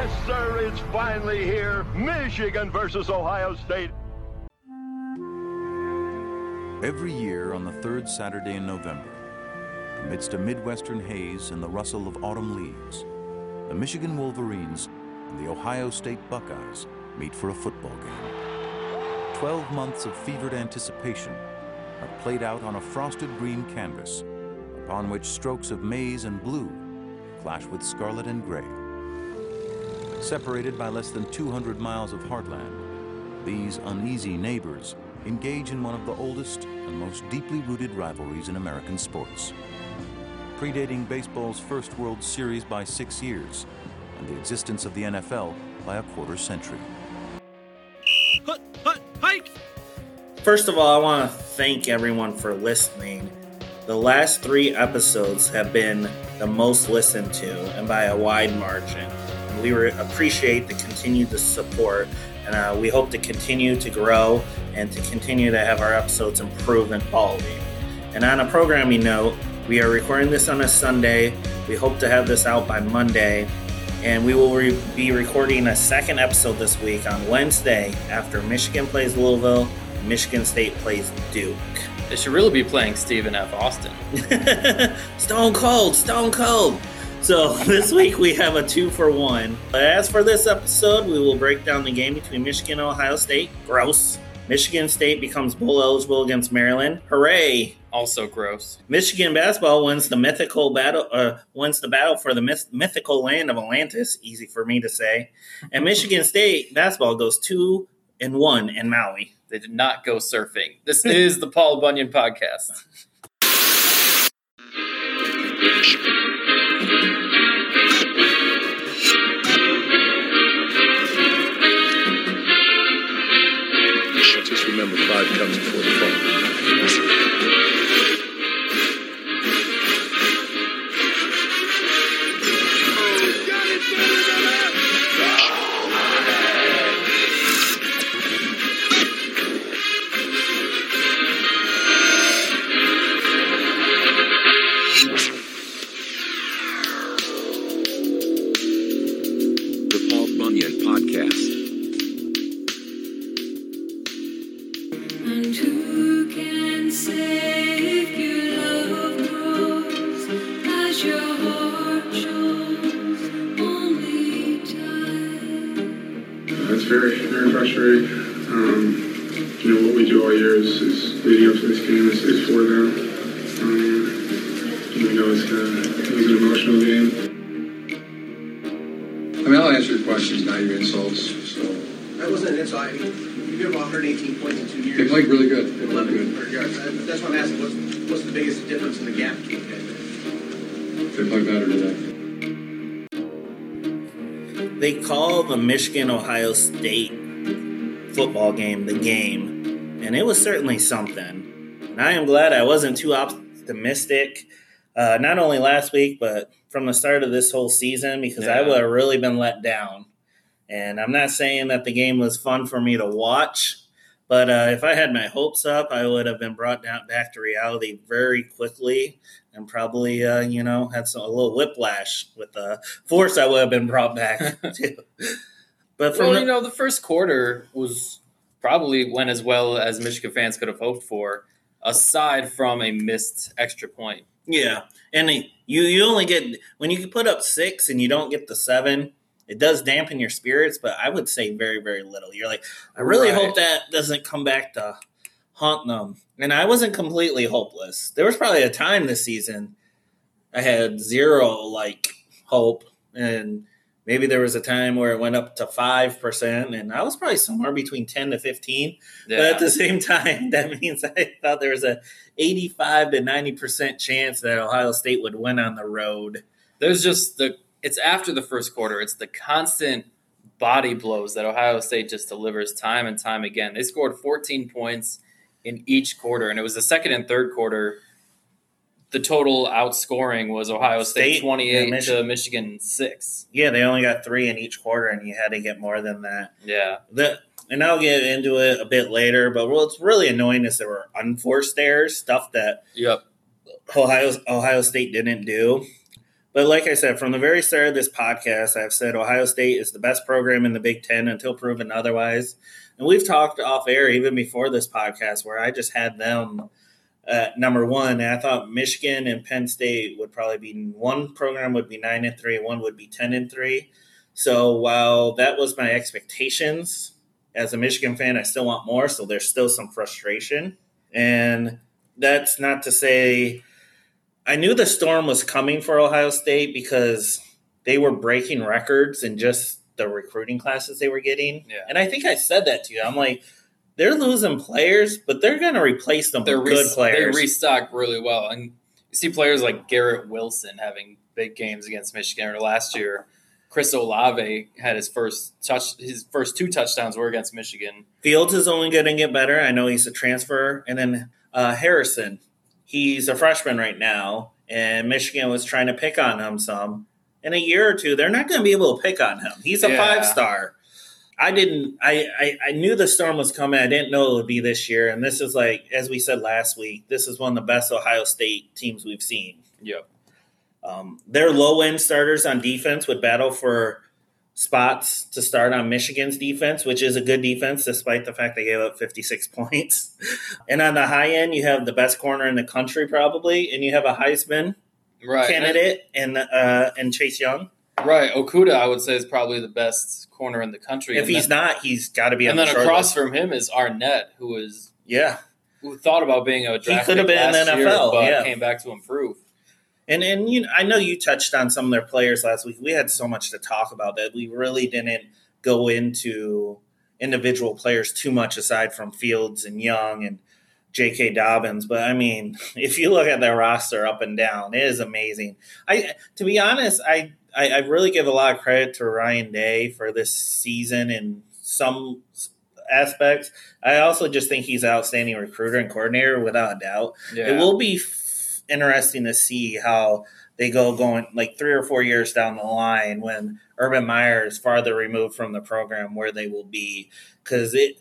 Yes, sir, it's finally here. Michigan versus Ohio State. Every year on the third Saturday in November, amidst a Midwestern haze and the rustle of autumn leaves, the Michigan Wolverines and the Ohio State Buckeyes meet for a football game. Twelve months of fevered anticipation are played out on a frosted green canvas upon which strokes of maize and blue clash with scarlet and gray. Separated by less than 200 miles of heartland, these uneasy neighbors engage in one of the oldest and most deeply rooted rivalries in American sports. Predating baseball's first World Series by six years and the existence of the NFL by a quarter century. Hut, hut, hike! First of all, I want to thank everyone for listening. The last three episodes have been the most listened to, and by a wide margin. We re- appreciate the continued support, and uh, we hope to continue to grow and to continue to have our episodes improve in quality. And on a programming note, we are recording this on a Sunday. We hope to have this out by Monday. And we will re- be recording a second episode this week on Wednesday after Michigan plays Louisville, Michigan State plays Duke. They should really be playing Stephen F. Austin. stone cold, stone cold. So this week we have a two for one. As for this episode, we will break down the game between Michigan and Ohio State. Gross. Michigan State becomes bowl eligible against Maryland. Hooray! Also gross. Michigan basketball wins the mythical battle. Uh, wins the battle for the myth- mythical land of Atlantis. Easy for me to say. And Michigan State basketball goes two and one in Maui. They did not go surfing. This is the Paul Bunyan podcast. Just remember, five comes before the fall. Very. Um, you know, what we do all year is, is leading up to this game is, is for them. Um, we know it's, uh, it was an emotional game. I mean, I'll answer your questions, not your insults. So That wasn't an insult. You give about 118 points in two years. they played really good. They played good. yards. Uh, That's what I'm asking. What's, what's the biggest difference in the gap between you? They played better today. They call the Michigan Ohio State football game the game, and it was certainly something. And I am glad I wasn't too optimistic, uh, not only last week, but from the start of this whole season, because I would have really been let down. And I'm not saying that the game was fun for me to watch, but uh, if I had my hopes up, I would have been brought down back to reality very quickly, and probably, uh, you know, had some a little whiplash with the force I would have been brought back to. But well, the, you know, the first quarter was probably went as well as Michigan fans could have hoped for, aside from a missed extra point. Yeah, and you you only get when you put up six and you don't get the seven, it does dampen your spirits. But I would say very very little. You're like, I really Right. hope that doesn't come back to haunt them. And I wasn't completely hopeless. There was probably a time this season I had zero like hope, and maybe there was a time where it went up to five percent, and I was probably somewhere between ten to fifteen. But at the same time, that means I thought there was a 85 to 90% chance that Ohio State would win on the road. There's just the it's after the first quarter. It's the constant body blows that Ohio State just delivers time and time again. They scored 14 points in each quarter, and it was the second and third quarter. The total outscoring was Ohio State, State 28 and to Michigan 6. Yeah, they only got three in each quarter, and you had to get more than that. Yeah. The, and I'll get into it a bit later, but what's really annoying is there were unforced errors, stuff that Yep. Ohio Ohio State didn't do. But like I said, from the very start of this podcast, I've said Ohio State is the best program in the Big Ten until proven otherwise. And we've talked off air even before this podcast where I just had them at number one. And I thought Michigan and Penn State would probably be one program would be nine and three, one would be ten and three. So while that was my expectations as a Michigan fan, I still want more. So there's still some frustration. And that's not to say I knew the storm was coming for Ohio State because they were breaking records and just the recruiting classes they were getting. Yeah. And I think I said that to you. I'm like, they're losing players, but they're going to replace them They're with re- good players. They restock really well, and you see players like Garrett Wilson having big games against Michigan. Or last year, Chris Olave had his first touch. His first two touchdowns were against Michigan. Fields is only going to get better. I know he's a transfer. And then uh, Harrison, he's a freshman right now, and Michigan was trying to pick on him some. In a year or two, they're not going to be able to pick on him. He's a Yeah. five star. I didn't. I, I I knew the storm was coming. I didn't know it would be this year. And this is like, as we said last week, this is one of the best Ohio State teams we've seen. Yep. Um, their low end starters on defense would battle for spots to start on Michigan's defense, which is a good defense despite the fact they gave up 56 points. And on the high end, you have the best corner in the country probably, and you have a Heisman Right. candidate and uh, and Chase Young. Right. Okudah, I would say, is probably the best corner in the country. If And he's then, not, he's got to be. and then the across list. from him is Arnette, who is yeah, who thought about being a draft could have been in the year, NFL, but yeah. came back to improve. And and you, I know you touched on some of their players last week. We had so much to talk about that we really didn't go into individual players too much aside from Fields and Young and J.K. Dobbins. But I mean, if you look at their roster up and down, it is amazing. I to be honest, I I, I really give a lot of credit to Ryan Day for this season in some aspects. I also just think he's an outstanding recruiter and coordinator without a doubt Yeah. it will be f- interesting to see how they go going like three or four years down the line when Urban Meyer is farther removed from the program where they will be because it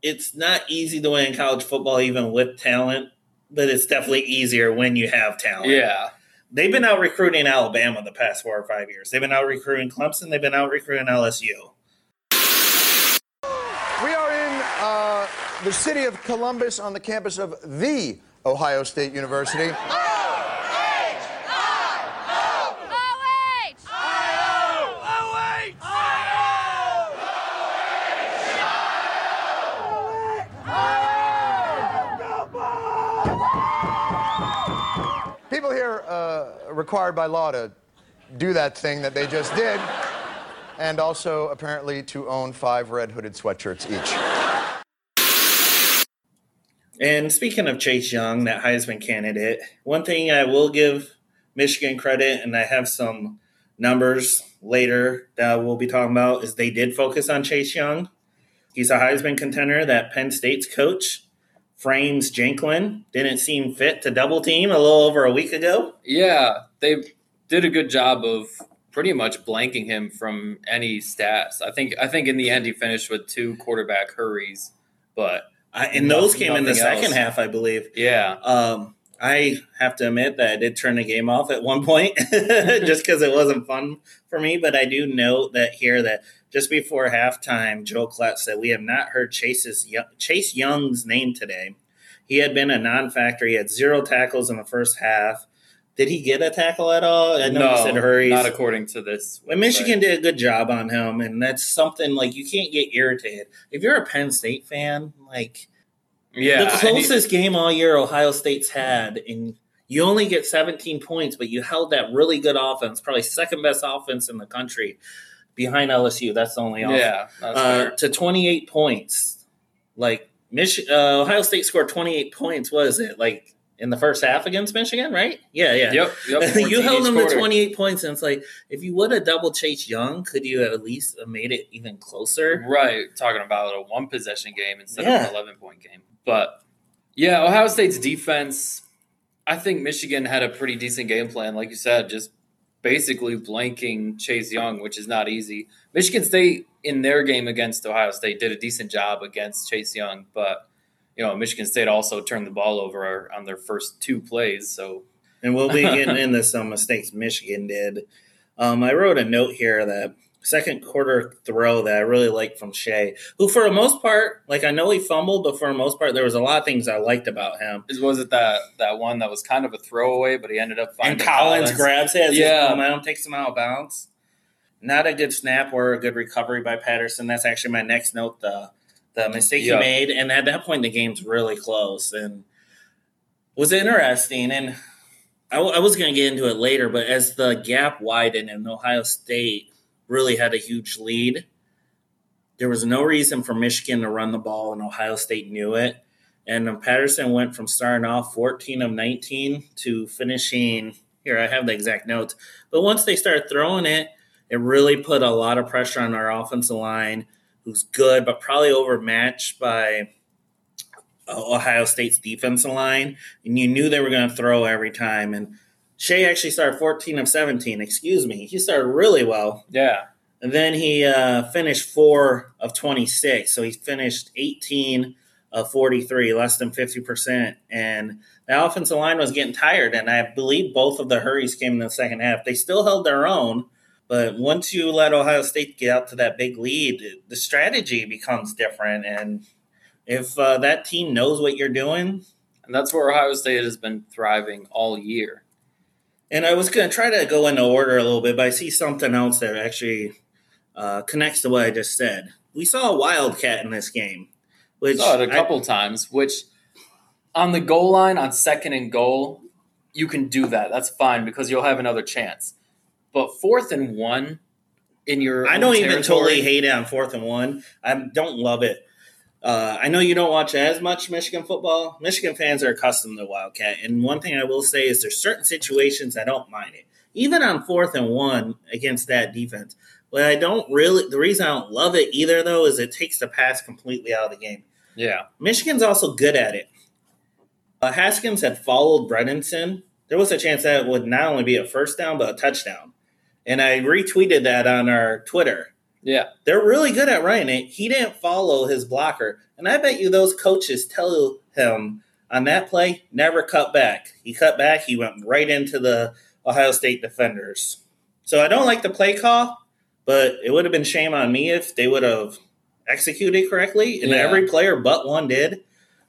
it's not easy to win college football even with talent but it's definitely easier when you have talent yeah. They've been out recruiting Alabama the past four or five years. They've been out recruiting Clemson. They've been out recruiting LSU We are in uh, the city of Columbus on the campus of the Ohio State University. Here uh, required by law to do that thing that they just did, and also apparently to own five red hooded sweatshirts each. And speaking of Chase Young, that Heisman candidate, one thing I will give Michigan credit, and I have some numbers later that we'll be talking about, is they did focus on Chase Young. He's a Heisman contender that Penn State's coach, Frames Janklin, didn't seem fit to double team a little over a week ago. Yeah, they did a good job of pretty much blanking him from any stats. I think I think in the end he finished with two quarterback hurries, but I, and those came in the nothing second half, I believe. yeah, Um, I have to admit that I did turn the game off at one point just because it wasn't fun for me. But I do note that here that just before halftime, Joe Klatt said we have not heard Chase's Chase Young's name today. He had been a non-factor. He had zero tackles in the first half. Did he get a tackle at all? I know no, you said hurries. not according to this. Well, Michigan did a good job on him, and that's something like you can't get irritated. If you're a Penn State fan, like Yeah, the and he- closest game all year Ohio State's had, and you only get 17 points, but you held that really good offense, probably second best offense in the country behind LSU. That's the only offense. yeah, that's Uh, to 28 points. Like Mich- uh, Ohio State scored 28 points. What is it? Like in the first half against Michigan, right? Yeah, yeah. Yep, yep. you held them to 28 points, and it's like if you would have double chased Young, could you have at least have made it even closer? Right, talking about a one possession game instead Yeah. of an 11 point game. But yeah, Ohio State's defense, I think Michigan had a pretty decent game plan. Like you said, just basically blanking Chase Young, which is not easy. Michigan State, in their game against Ohio State, did a decent job against Chase Young. But, you know, Michigan State also turned the ball over on their first two plays. So and we'll be getting into some mistakes Michigan did. Um, I wrote a note here that second quarter throw that I really liked from Shea, who for the most part, like I know he fumbled, but for the most part, there was a lot of things I liked about him. Was it that that one that was kind of a throwaway, but he ended up And finding Collins, grabs it Yeah. momentum takes him out of bounds. Not a good snap or a good recovery by Patterson. That's actually my next note. The the mistake Yeah. he made, and at that point, the game's really close and was interesting. And I, w- I was going to get into it later, but as the gap widened and Ohio State really had a huge lead, there was no reason for Michigan to run the ball, and Ohio State knew it. And Patterson went from starting off 14 of 19 to finishing. Here, I have the exact notes. But once they started throwing it, it really put a lot of pressure on our offensive line, who's good, but probably overmatched by Ohio State's defensive line. And you knew they were going to throw every time. And Shea actually started 14 of 17. Excuse me. He started really well. Yeah, And then he uh, finished four of 26. So he finished 18 of 43, less than 50%. And the offensive line was getting tired. And I believe both of the hurries came in the second half. They still held their own. But once you let Ohio State get out to that big lead, the strategy becomes different. And if uh, that team knows what you're doing, and that's where Ohio State has been thriving all year. And I was going to try to go into order a little bit, but I see something else that actually uh, connects to what I just said. We saw a wildcat in this game, which Saw it a I- couple times, which on the goal line on second and goal, you can do that. That's fine because you'll have another chance. But fourth and one in your I don't even territory- totally hate it on fourth and one. I don't love it. Uh, I know you don't watch as much Michigan football. Michigan fans are accustomed to Wildcat, and one thing I will say is there's certain situations I don't mind it, even on fourth and one against that defense. But I don't really. The reason I don't love it either, though, is it takes the pass completely out of the game. Yeah, Michigan's also good at it. Uh, Haskins had followed Bredeson. There was a chance that it would not only be a first down, but a touchdown. And I retweeted that on our Twitter. Yeah. They're really good at running it. He didn't follow his blocker. And I bet you those coaches tell him on that play, never cut back. He cut back, he went right into the Ohio State defenders. So I don't like the play call, but it would have been shame on me if they would have executed correctly. And Yeah. every player but one did.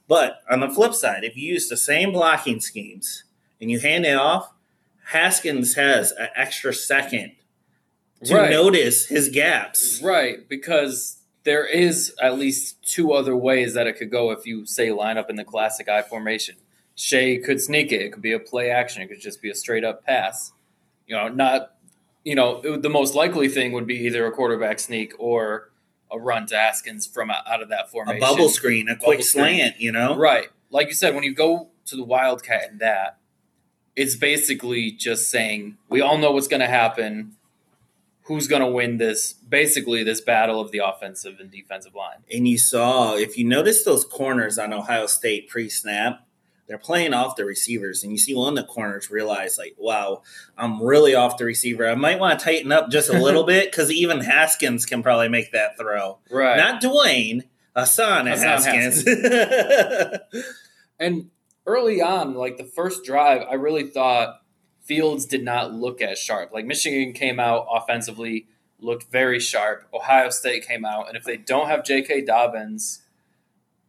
But on the flip side, if you use the same blocking schemes and you hand it off, Haskins has an extra second to Right. notice his gaps. Right, because there is at least two other ways that it could go if you say line up in the classic I formation. Shea could sneak it. It could be a play action. It could just be a straight up pass. You know, not. You know, it the most likely thing would be either a quarterback sneak or a run to Askins from out out of that formation. A bubble screen, a Bubble quick screen. slant, you know? Right. Like you said, when you go to the Wildcat and that, it's basically just saying, we all know what's going to happen. Who's going to win this? Basically, this battle of the offensive and defensive line. And you saw, if you notice those corners on Ohio State pre snap, they're playing off the receivers. And you see one of the corners realize, like, wow, I'm really off the receiver. I might want to tighten up just a little bit because even Haskins can probably make that throw. Right. Not Dwayne, Hassan Hassan Haskins. and early on, like the first drive, I really thought Fields did not look as sharp. Like Michigan came out offensively, looked very sharp. Ohio State came out, and if they don't have J.K. Dobbins,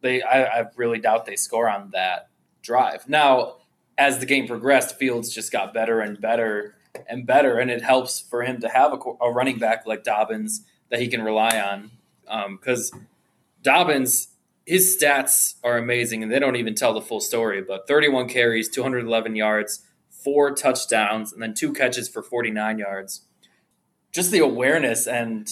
they I, I really doubt they score on that drive. Now, as the game progressed, Fields just got better and better and better, and it helps for him to have a, a running back like Dobbins that he can rely on um, because Dobbins his stats are amazing and they don't even tell the full story but 31 carries 211 yards four touchdowns and then two catches for 49 yards. Just the awareness and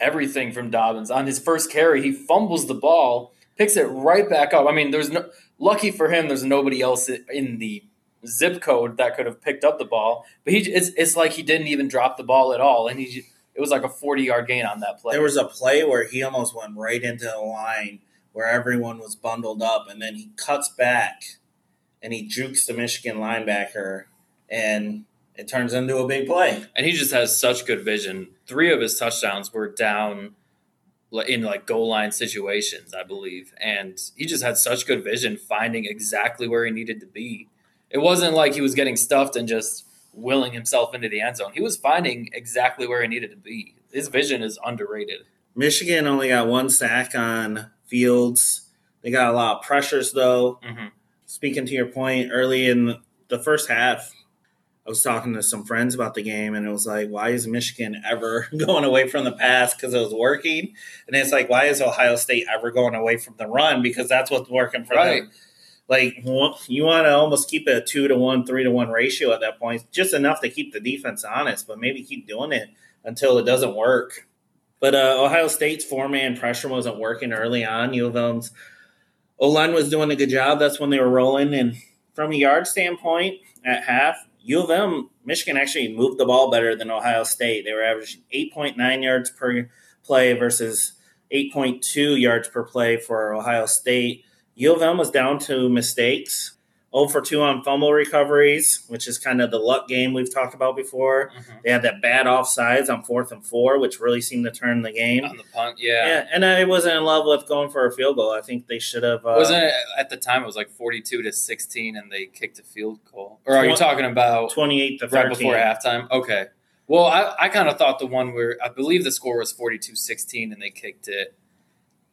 everything from dobbins. On his first carry he fumbles the ball picks it right back up. I mean there's no lucky for him there's nobody else in the zip code that could have picked up the ball but he it's, it's like he didn't even drop the ball at all and he it was like a 40 yard gain on that play. There was a play where he almost went right into the line where everyone was bundled up, and then he cuts back and he jukes the Michigan linebacker, and it turns into a big play. and he just has such good vision. Three of his touchdowns were down in like goal line situations, I believe, and he just had such good vision, finding exactly where he needed to be. It wasn't like he was getting stuffed and just willing himself into the end zone. He was finding exactly where he needed to be. His vision is underrated. Michigan only got one sack on Fields. They got a lot of pressures though. Mhm. Speaking to your point, early in the first half, I was talking to some friends about the game, and it was like, why is Michigan ever going away from the pass because it was working? And it's like, why is Ohio State ever going away from the run because that's what's working for Right. them? Like you want to almost keep a two to one, three to one ratio at that point, just enough to keep the defense honest, but maybe keep doing it until it doesn't work. But uh, Ohio State's four man pressure wasn't working early on. U of M's O line was doing a good job. That's when they were rolling. And from a yard standpoint, at half, U of M, Michigan actually moved the ball better than Ohio State. They were averaging 8.9 yards per play versus 8.2 yards per play for Ohio State. U of M was down to mistakes. 0 for 2 on fumble recoveries, which is kind of the luck game we've talked about before. Mhm. They had that bad offsides on fourth and four, which really seemed to turn the game. On the punt, yeah. Yeah, and I wasn't in love with going for a field goal. I think they should have. Uh, Wasn't it at the time it was like 42 to 16 and they kicked a field goal? Or are you talking about twenty-eight to right thirteen? before halftime? Okay. Well, I, I kind of thought the one where I believe the score was 42 16 and they kicked it.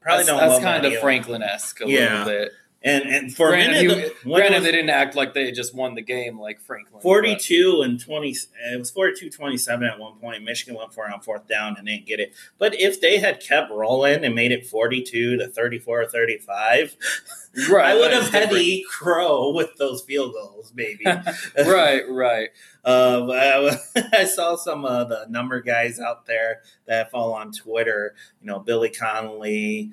Probably that's, don't That's kind of. Franklin esque a Yeah. little bit. And and for Granted, a he- minute, the, granted was they didn't act like they just won the game like Franklin. but- 42 and 20 it was 42 27 at one point michigan went for it on fourth down and didn't get it but if they had kept rolling and made it 42 to 34 or 35 Right, i would have had to different. eat crow with those field goals maybe right, right. Um, I, I saw some of the number guys out there that I follow on Twitter. You know, Billy Connelly,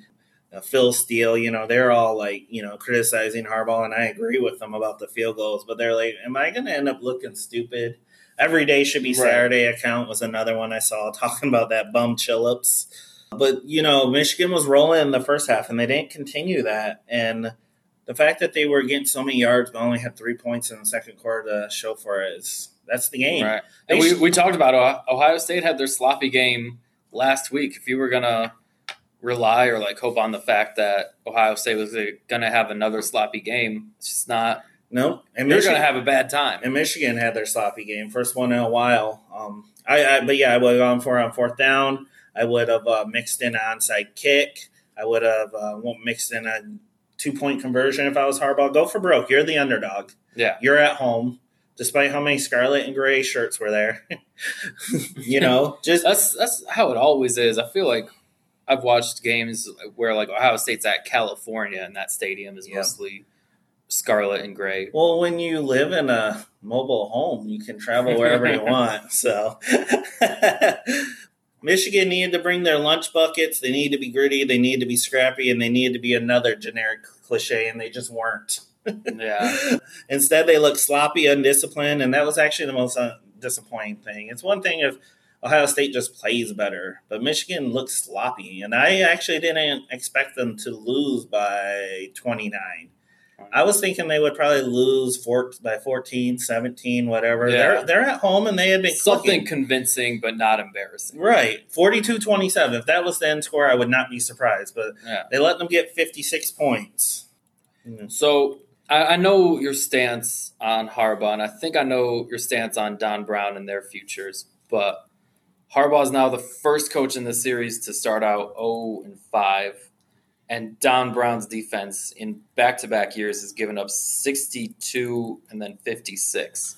Uh, Phil Steele. You know, they're all like, you know, criticizing Harbaugh, and I agree with them about the field goals. But they're like, "Am I going to end up looking stupid?" Every day should be Right. Saturday. Account was another one I saw talking about that bum chillups. But you know, Michigan was rolling in the first half, and they didn't continue that. And the fact that they were getting so many yards but only had three points in the second quarter to show for it is that's the game. Right. And we, we talked about Ohio State had their sloppy game last week. If you were going to rely or like hope on the fact that Ohio State was going to have another sloppy game, it's just not. No, and You're going to have a bad time. and Michigan had their sloppy game, first one in a while. Um, I, I but yeah, I would have gone for it on fourth down. I would have uh, mixed in an onside kick. I would have uh, mixed in a two point conversion if I was Harbaugh. Go for broke. You're the underdog. Yeah. You're at home, despite how many scarlet and gray shirts were there. you know, just That's that's how it always is. I feel like I've watched games where like Ohio State's at California and that stadium is Yeah. mostly scarlet and gray. Well, when you live in a mobile home, you can travel wherever you want. So, Michigan needed to bring their lunch buckets. They need to be gritty. They need to be scrappy, and they needed to be another generic cliche, and they just weren't. Yeah. Instead, they looked sloppy, undisciplined, and that was actually the most uh, disappointing thing. It's one thing if Ohio State just plays better, but Michigan looked sloppy, and I actually didn't expect them to lose by 29. I was thinking they would probably lose four, by 14, 17, whatever. Yeah. They're, they're at home and they had been Something convincing but not embarrassing. Right. 42 27. If that was the end score, I would not be surprised. But Yeah. they let them get 56 points. Mm. So I, I know your stance on Harbaugh, and I think I know your stance on Don Brown and their futures. But Harbaugh is now the first coach in the series to start out 0 and 5, and Don Brown's defense in back-to-back years has given up 62 and then 56.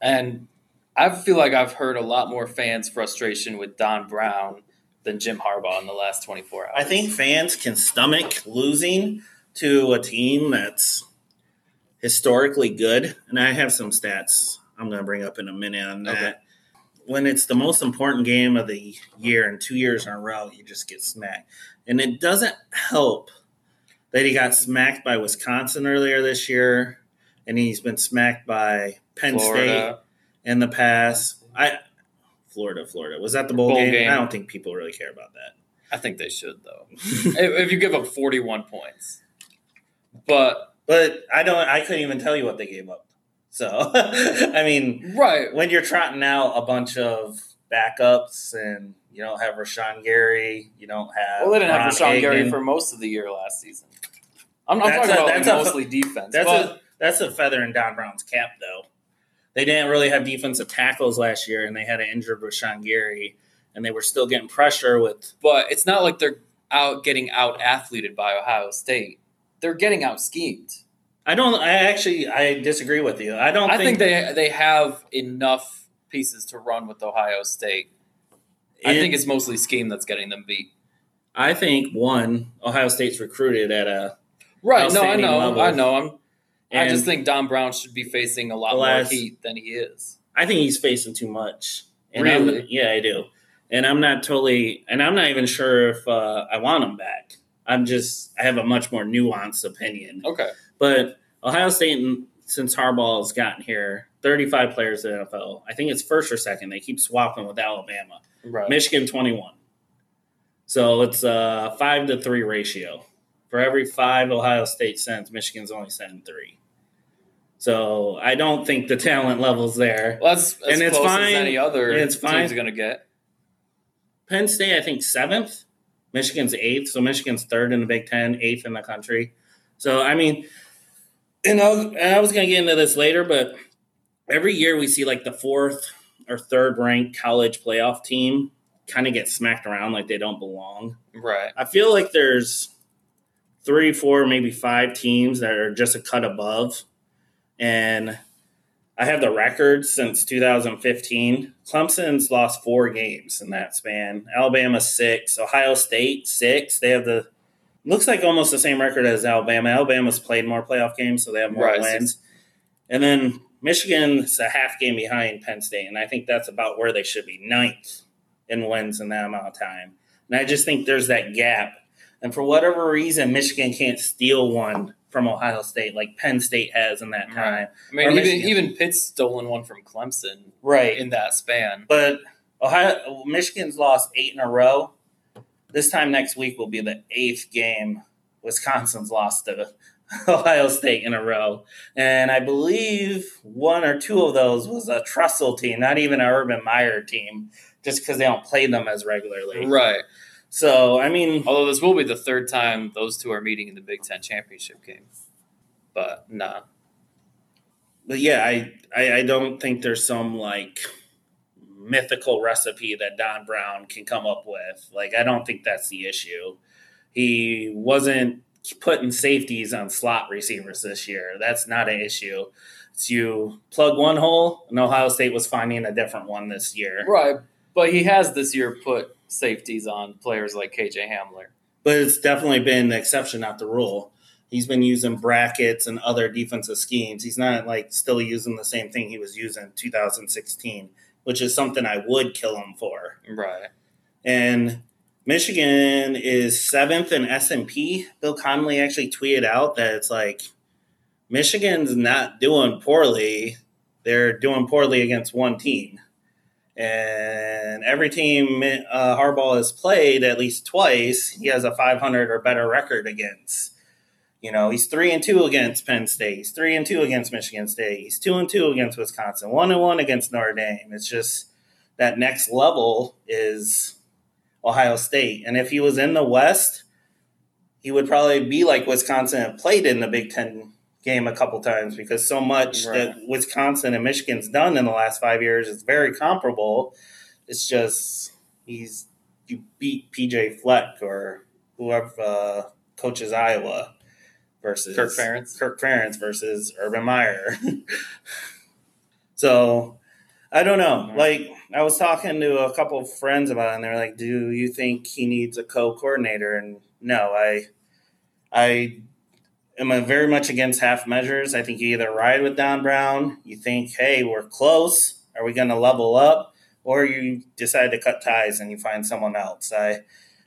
And I feel like I've heard a lot more fans' frustration with Don Brown than Jim Harbaugh in the last 24 hours. I think fans can stomach losing to a team that's historically good. And I have some stats I'm going to bring up in a minute on that. Okay. When it's the most important game of the year and two years in a row, you just get smacked. And it doesn't help that he got smacked by Wisconsin earlier this year, and he's been smacked by Penn State in the past. I Florida, Florida. Was that the bowl, Bowl game? game. I don't think people really care about that. I think they should though. if, if you give up 41 points. But But I don't. I couldn't even tell you what they gave up. So I mean, right, when you're trotting out a bunch of backups and you don't have Rashawn Gary, you don't have. well, they didn't have Ron Rashawn Gary for most of the year last season. I'm, I'm talking a- about like a- mostly defense. That's but a that's a feather in Don Brown's cap, though. They didn't really have defensive tackles last year, and they had an injured Rashawn Gary, and they were still getting pressure with. But it's not like they're out getting out athleted by Ohio State. They're getting out schemed. I don't. I actually I disagree with you. I don't. I think, think they they have enough pieces to run with Ohio State. I think it's mostly scheme that's getting them beat. I think one Ohio State's recruited at a Right? No, I know. level. I know. I'm. I just think Don Brown should be facing a lot The more heat than he is. I think he's facing too much. And I'm- Really? yeah, I do. And I'm not totally, and I'm not even sure if uh, I want him back. I'm just, I have a much more nuanced opinion. Okay. But Ohio State, since Harbaugh has gotten here, 35 players in the NFL. I think it's first or second. They keep swapping with Alabama. Right. Michigan 21. So it's a five to three ratio. For every five Ohio State sends, Michigan's only sending three. So I don't think the talent level's there. Well, that's as And it's fine. as any other It's fine. team's going to get. Penn State, I think seventh. Michigan's eighth. So Michigan's third in the Big Ten, eighth in the country. So I mean, and I was, I was going to get into this later, but every year we see like the fourth or third ranked college playoff team kind of get smacked around like they don't belong. Right. I feel like there's three, four, maybe five teams that are just a cut above. And I have the record since 2015. Clemson's lost four games in that span. Alabama six. Ohio State six. They have the looks like almost the same record as Alabama. Alabama's played more playoff games, so they have more Right. wins. And then Michigan's a half game behind Penn State, and I think that's about where they should be ninth in wins in that amount of time. And I just think there's that gap. And for whatever reason, Michigan can't steal one from Ohio State like Penn State has in that time. I mean, Or even Michigan. even Pitt's stolen one from Clemson Right. in that span. But Ohio, Michigan's lost eight in a row. This time next week will be the eighth game. Wisconsin's lost to Ohio State in a row, and I believe one or two of those was a Tressel team, not even an Urban Meyer team, just because they don't play them as regularly. Right. So I mean, Although this will be the third time those two are meeting in the Big Ten championship game. But nah. but yeah, I, I I don't think there's some like mythical recipe that Don Brown can come up with. Like I don't think that's the issue. He wasn't putting safeties on slot receivers this year. That's not an issue. It's you plug one hole, and Ohio State was finding a different one this year. Right. But he has this year put safeties on players like KJ Hamler. But it's definitely been the exception, not the rule. He's been using brackets and other defensive schemes. He's not like still using the same thing he was using in 2016, which is something I would kill him for. Right. And Michigan is seventh in S and P. Bill Connelly actually tweeted out that it's like Michigan's not doing poorly; they're doing poorly against one team. And every team uh, Harbaugh has played at least twice, he has a 500 or better record against. You know, he's three and two against Penn State. He's three and two against Michigan State. He's two and two against Wisconsin. One and one against Notre Dame. It's just that next level is Ohio State. And if he was in the West, he would probably be like Wisconsin and played in the Big Ten game a couple times because so much Right. that Wisconsin and Michigan's done in the last five years is very comparable. It's just he's you beat PJ Fleck or whoever uh, coaches Iowa versus Kirk Ferentz. Kirk Ferentz versus Urban Meyer. so I don't know. Like I was talking to a couple of friends about it, and they're like, "Do you think he needs a co-coordinator?" And no, I, I am very much against half measures. I think you either ride with Don Brown, you think, "Hey, we're close. Are we going to level up?" Or you decide to cut ties and you find someone else. I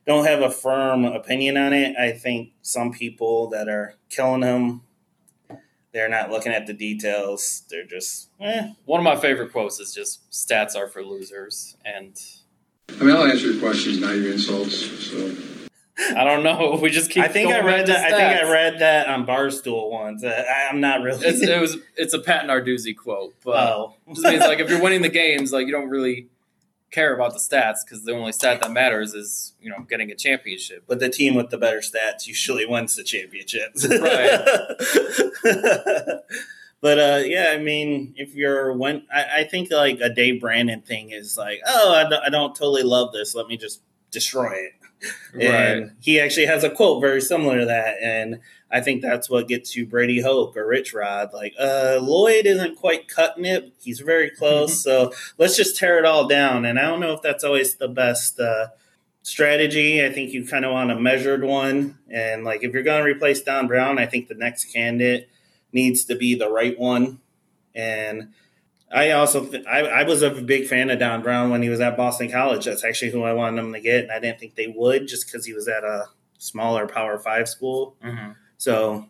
don't have a firm opinion on it. I think some people that are killing him, they're not looking at the details. They're just, eh, One of my favorite quotes is just stats are for losers. And I mean, I'll answer your questions, not your insults. So I don't know. We just keep I think I read back to that. I think I read that on Barstool once. Uh, I, I'm not really. It's, it was it's a Pat Narduzzi quote, but oh, it just means like if you're winning the games, like you don't really care about the stats because the only stat that matters is you know getting a championship. But the team with the better stats usually wins the championships. but uh, yeah, I mean, if you're when I, I think like a Dave Brandon thing is like, oh, I don't, I don't totally love this. Let me just destroy it. And he actually has a quote very similar to that, and I think that's what gets you Brady Hoke or Rich Rod. Like, uh, Lloyd isn't quite cutting it. He's very close, so let's just tear it all down. And I don't know if that's always the best uh, strategy. I think you kind of want a measured one. And like, if you're going to replace Don Brown, I think the next candidate needs to be the right one. And I also th- I, I was a big fan of Don Brown when he was at Boston College. That's actually who I wanted them to get, and I didn't think they would just because he was at a smaller Power Five school. Mm-hmm. So,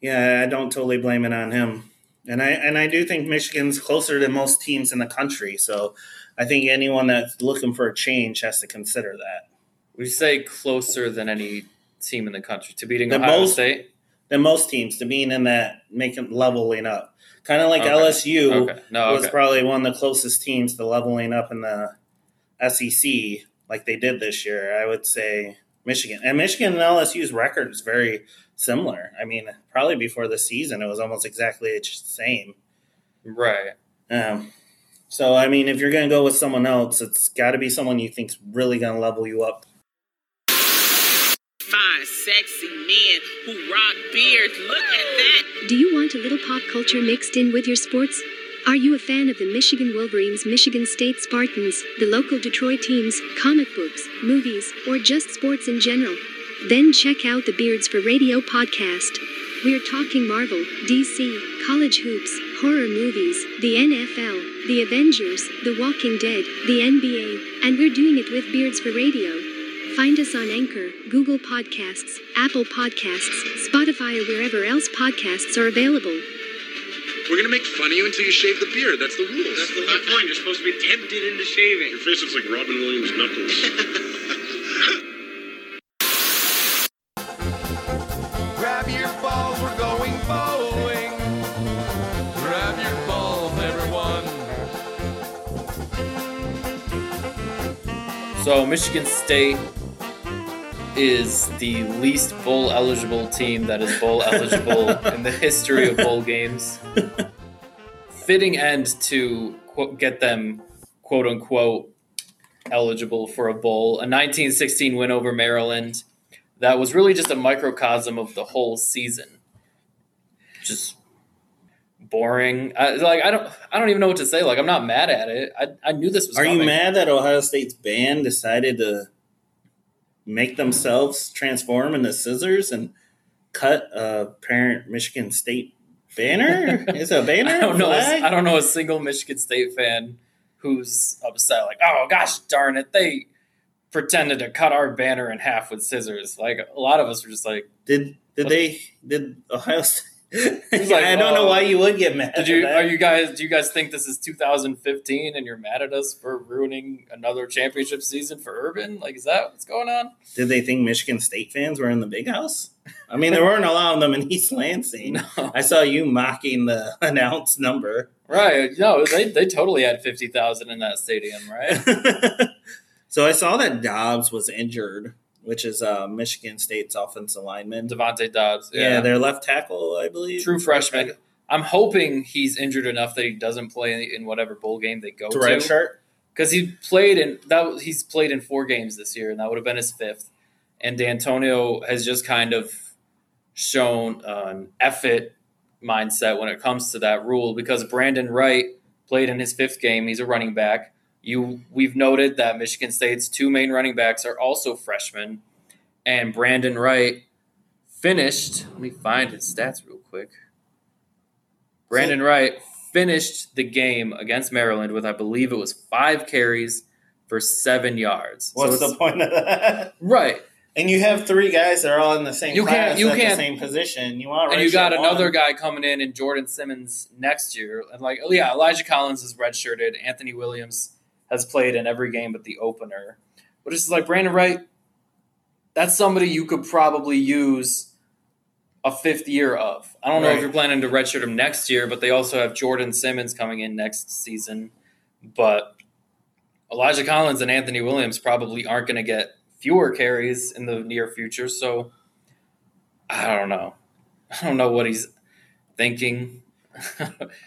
yeah, I don't totally blame it on him. And I and I do think Michigan's closer to most teams in the country. So, I think anyone that's looking for a change has to consider that. We say closer than any team in the country to beating The Ohio most- State? Than most teams to being in that making leveling up, kind of like Okay. LSU Okay. No, was okay. probably one of the closest teams to leveling up in the SEC, like they did this year. I would say Michigan and Michigan and LSU's record is very similar. I mean, probably before the season, it was almost exactly the same. Right. Um, so, I mean, if you're going to go with someone else, it's got to be someone you think's really going to level you up. Fine, sexy men who rock beards. Look at that. Do you want a little pop culture mixed in with your sports? Are you a fan of the Michigan Wolverines, Michigan State Spartans, the local Detroit teams, comic books, movies, or just sports in general? Then check out the Beards for Radio podcast. We're talking Marvel, DC, college hoops, horror movies, the NFL, the Avengers, The Walking Dead, the NBA, and we're doing it with Beards for Radio. Find us on Anchor, Google Podcasts, Apple Podcasts, Spotify, or wherever else podcasts are available. We're gonna make fun of you until you shave the beard. That's the rules. That's the whole point. You're supposed to be tempted into shaving. Your face looks like Robin Williams' knuckles. Grab your balls, we're going bowling. Grab your balls, everyone. So Michigan State is the least bowl eligible team that is bowl eligible in the history of bowl games. Fitting end to quote, get them quote unquote eligible for a bowl. A 1916 win over Maryland that was really just a microcosm of the whole season. Just boring. I, like I don't I don't even know what to say. Like I'm not mad at it. I, I knew this was Are you mad that Ohio State's band decided to make themselves transform into scissors and cut a parent Michigan State banner? Is it a banner? I don't know. Flag? I don't know a single Michigan State fan who's upset. Like, oh gosh, darn it, they pretended to cut our banner in half with scissors. Like a lot of us were just like, Did did they did Ohio State? It's like, I don't know why um, you would get mad. did at you? that. Are you guys? Do you guys think this is 2015 and you're mad at us for ruining another championship season for Urban? Like, is that what's going on? Did they think Michigan State fans were in the big house? I mean, there weren't a lot of them in East Lansing. No. I saw you mocking the announced number. Right? No, they they totally had 50,000 in that stadium, right? So I saw that Dobbs was injured, which is uh, Michigan State's offensive lineman. Devontae Dobbs. Yeah, their left tackle, I believe. True freshman. I'm hoping he's injured enough that he doesn't play in whatever bowl game they go To to. redshirt? Because he played in that. He's played in four games this year, and that would have been his fifth. And D'Antonio has just kind of shown an effort mindset when it comes to that rule. Because Brandon Wright played in his fifth game. He's a running back. You we've noted that Michigan State's two main running backs are also freshmen, and Brandon Wright finished. Let me find his stats real quick. Brandon Wright finished the game against Maryland with, I believe it was five carries for seven yards. What's it's- the point of that? Right. And you have three guys that are all in the same You can't- you can't- the same position. You want and you got redshirt another guy coming in in Jordan Simmons next year. And like, oh yeah, Elijah Collins is redshirted. Anthony Williams has played in every game but the opener. But it's like Brandon Wright, that's somebody you could probably use a fifth year of. I don't know if you're planning to redshirt him next year, but they also have Jordan Simmons coming in next season. But Elijah Collins and Anthony Williams probably aren't going to get fewer carries in the near future. So I don't know. I don't know what he's thinking.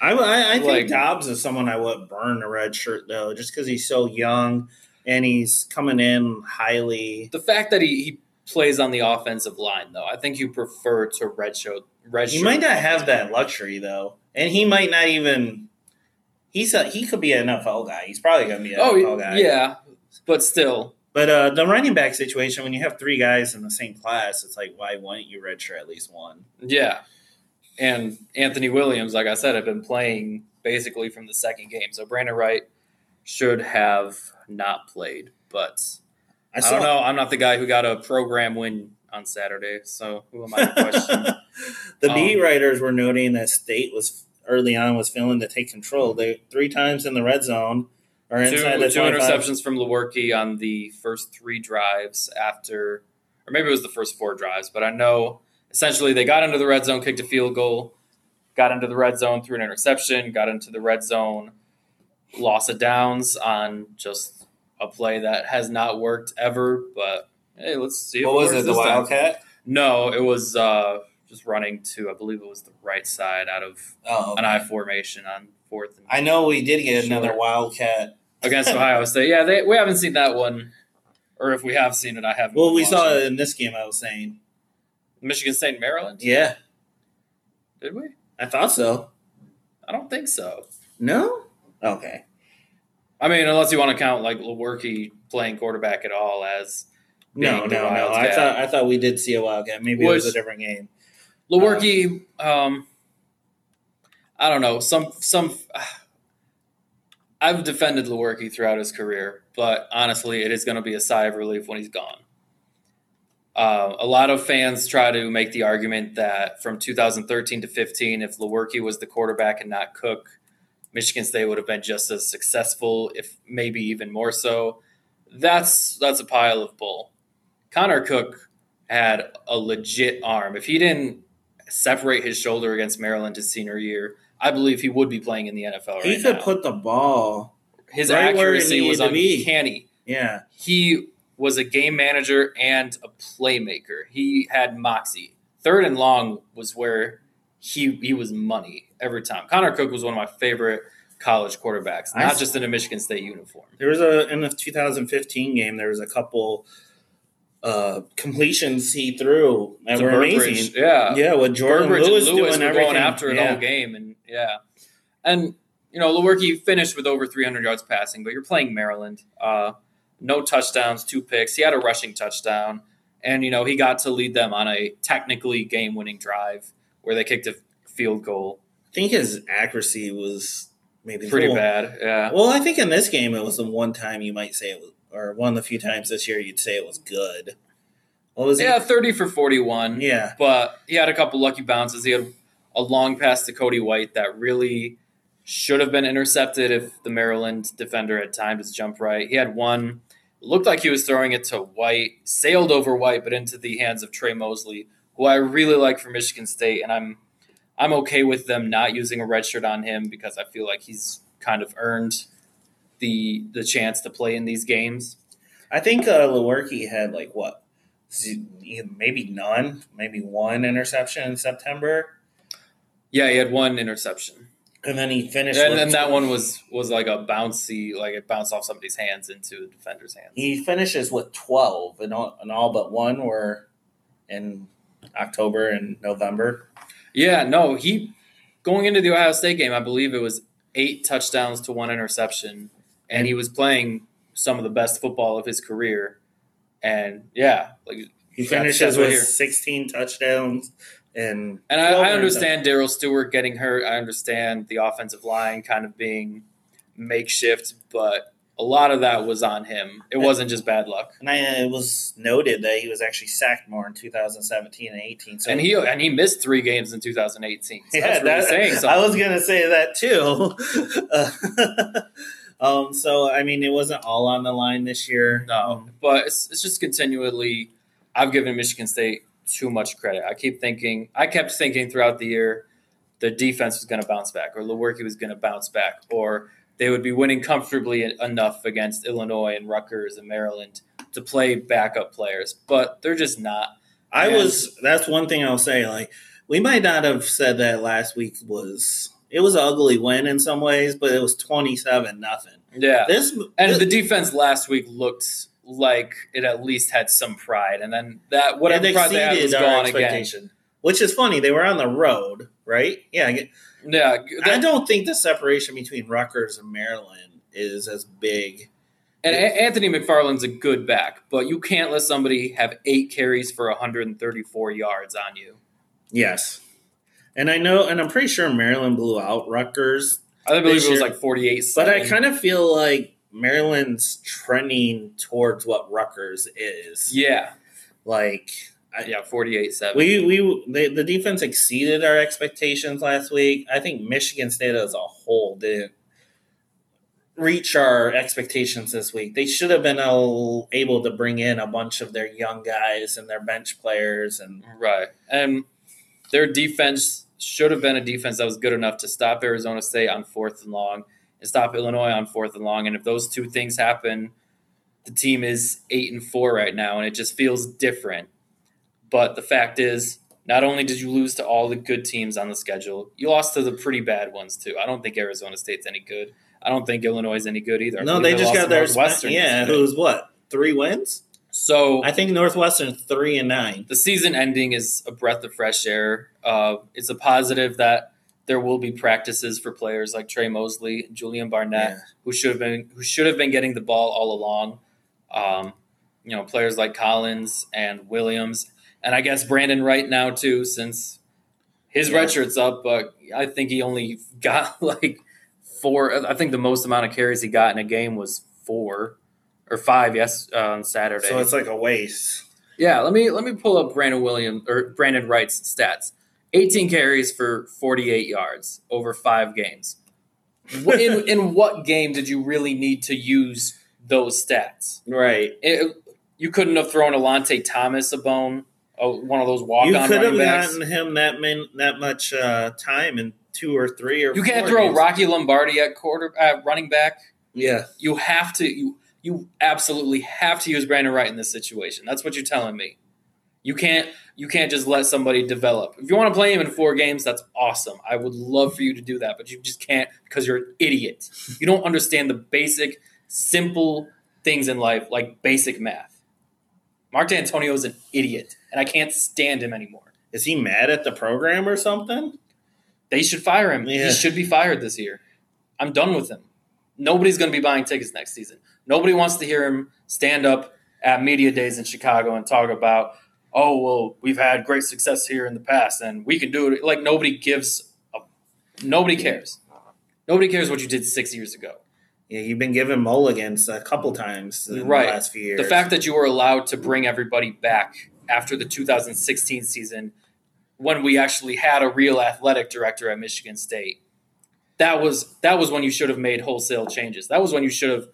I, I, I think Like- Dobbs is someone I would burn a red shirt though, just because he's so young and he's coming in highly. the fact that he, he plays on the offensive line, though, I think you prefer to redshirt. redshirt He might not have that luxury though, and he might not even. He's a he could be an NFL guy. He's probably going to be an Oh, NFL guy. yeah, but still, But uh, the running back situation, when you have three guys in the same class, it's like why wouldn't you redshirt at least one? yeah. And Anthony Williams, like I said, have been playing basically from the second game. So Brandon Wright should have not played, but I I, don't know. I'm not the guy who got a program win on Saturday, so who am I to question? The Um, beat writers were noting that State was early on was failing to take control. They three times in the red zone or two, inside the two 25. interceptions from Lewerke on the first three drives after, or maybe it was the first four drives, but I know essentially they got into the red zone, kicked a field goal, got into the red zone through an interception, got into the red zone, loss of downs on just a play that has not worked ever. But hey, let's see. What was it? The time. Wildcat? No, it was uh, just running to I believe it was the right side out of Oh, an I formation on fourth. And I know we did get Sure. another Wildcat. against Ohio State. Yeah, they, we haven't seen that one, or if we have seen it, I haven't. Well, we saw it in this game. I was saying, Michigan State, and Maryland. yeah, Did we? I thought so. I don't think so. No, okay. I mean, unless you want to count like Lewerke playing quarterback at all as No, no, no. I thought I thought we did see a Wildcat. Maybe it was a different game. Lewerke. Um, I don't know. Some some. I've defended Lewerke throughout his career, but honestly, it is going to be a sigh of relief when he's gone. Uh, a lot of fans try to make the argument that from 2013 to 15, if Lewerke was the quarterback and not Cook, Michigan State would have been just as successful, if maybe even more so. That's that's a pile of bull. Connor Cook had a legit arm. If he didn't separate his shoulder against Maryland his senior year, I believe he would be playing in the NFL right he could now. put the ball. His right accuracy was needed to be. uncanny. Yeah, He was a game manager and a playmaker. He had moxie. Third and long was where he he was money every time. Connor Cook was one of my favorite college quarterbacks, not just in a Michigan State uniform. there was a in the 2015 game. There was a couple uh completions he threw that To were Burbridge, amazing. Yeah. yeah. With Jordan Burbridge Lewis, and Lewis doing were everything going after it yeah. all game, and yeah, and you know Lewerke finished with over 300 yards passing, but you're playing Maryland. Uh, no touchdowns, two picks. He had a rushing touchdown, and you know he got to lead them on a technically game-winning drive where they kicked a field goal. I think his accuracy was maybe Pretty little- bad, yeah. Well, I think in this game it was the one time you might say it was, or one of the few times this year you'd say it was good. What was Yeah, it? 30 for 41. Yeah. But he had a couple lucky bounces. He had a long pass to Cody White that really should have been intercepted if the Maryland defender had timed his jump right. He had one, looked like he was throwing it to White, sailed over White, but into the hands of Trey Mosley, who I really like for Michigan State. And I'm I'm okay with them not using a red shirt on him because I feel like he's kind of earned the the chance to play in these games. I think uh, Lewerke had like what, maybe none, maybe one interception in September, Yeah, he had one interception. And then he finished. and then that one was was like a bouncy, like it bounced off somebody's hands into a defender's hands. He finishes with twelve, and all, and all but one were in October and November. Yeah, no, he going into the Ohio State game, I believe it was eight touchdowns to one interception, and he was playing some of the best football of his career. And yeah, like He finishes with here. sixteen touchdowns and. And I, I understand Darrell Stewart getting hurt. I understand the offensive line kind of being makeshift, but a lot of that was on him. It wasn't just bad luck. And I, it was noted that he was actually sacked more in 2017 and 18. So and he and he missed three games in 2018. So yeah, that's really that- saying something. I was gonna say that too. Uh, um, so I mean, it wasn't all on the line this year. No, but it's, it's just continually. I've given Michigan State too much credit. I keep thinking. I kept thinking throughout the year, the defense was going to bounce back, or Lewerke was going to bounce back, or they would be winning comfortably enough against Illinois and Rutgers and Maryland to play backup players, but they're just not. I And- was. That's one thing I'll say. Like we might not have said that last week was. It was an ugly win in some ways, but it was twenty-seven nothing. Yeah. This and the defense last week looked like it at least had some pride, and then that whatever pride they had was gone again. Which is funny. They were on the road, right? Yeah. I Yeah, I don't think the separation between Rutgers and Maryland is as big. And Anthony McFarland's a good back, but you can't let somebody have eight carries for 134 yards on you. Yes. And I know, and I'm pretty sure Maryland blew out Rutgers. I believe it was year. like 48. But I kind of feel like Maryland's trending towards what Rutgers is. yeah, Like, I, yeah, 48 7. we we the, the defense exceeded our expectations last week. I think Michigan State as a whole didn't reach our expectations this week. They should have been able, able to bring in a bunch of their young guys and their bench players and Right. And their defense should have been a defense that was good enough to stop Arizona State on fourth and long and stop Illinois on fourth and long. And if those two things happen, the team is eight and four right now, and it just feels different. But the fact is, not only did you lose to all the good teams on the schedule, you lost to the pretty bad ones too. I don't think Arizona State's any good. I don't think Illinois is any good either. No, believe they just got their Northwestern yeah. yesterday. Who's what three wins? So I think Northwestern three and nine. the season ending is a breath of fresh air. Uh, it's a positive that there will be practices for players like Trey Mosley, Julian Barnett, Yeah. who should have been who should have been getting the ball all along. Um, you know, players like Collins and Williams, and I guess Brandon Wright now too, since his Yeah. red shirt's up. But I think he only got like four. I think the most amount of carries he got in a game was four or five. Yes, uh, on Saturday. So it's like a waste. Yeah, let me let me pull up Brandon Williams or Brandon Wright's stats. 18 carries for 48 yards over five games. In, in what game did you really need to use those stats? Right. It- you couldn't have thrown Alante Thomas a bone, oh, one of those walk on backs. You could have gotten him that that much uh, time in two or three or You can't throw games. Rocky Lombardi at quarter at running back. Yeah. You have to you you absolutely have to use Brandon Wright in this situation. That's what you're telling me. You can't you can't just let somebody develop. If you want to play him in four games, that's awesome. I would love for you to do that, but you just can't because you're an idiot. You don't understand the basic, simple things in life like basic math. Mark Dantonio is an idiot, and I can't stand him anymore. Is he mad at the program or something? They should fire him. Yeah. He should be fired this year. I'm done with him. Nobody's going to be buying tickets next season. Nobody wants to hear him stand up at media days in Chicago and talk about, oh, well, we've had great success here in the past and we can do it. Like, nobody gives a, nobody cares. Nobody cares what you did six years ago. Yeah, you've been given mulligans a couple times in right. the last few years. The fact that you were allowed to bring everybody back after the 2016 season when we actually had a real athletic director at Michigan State. That was that was when you should have made wholesale changes. That was when you should have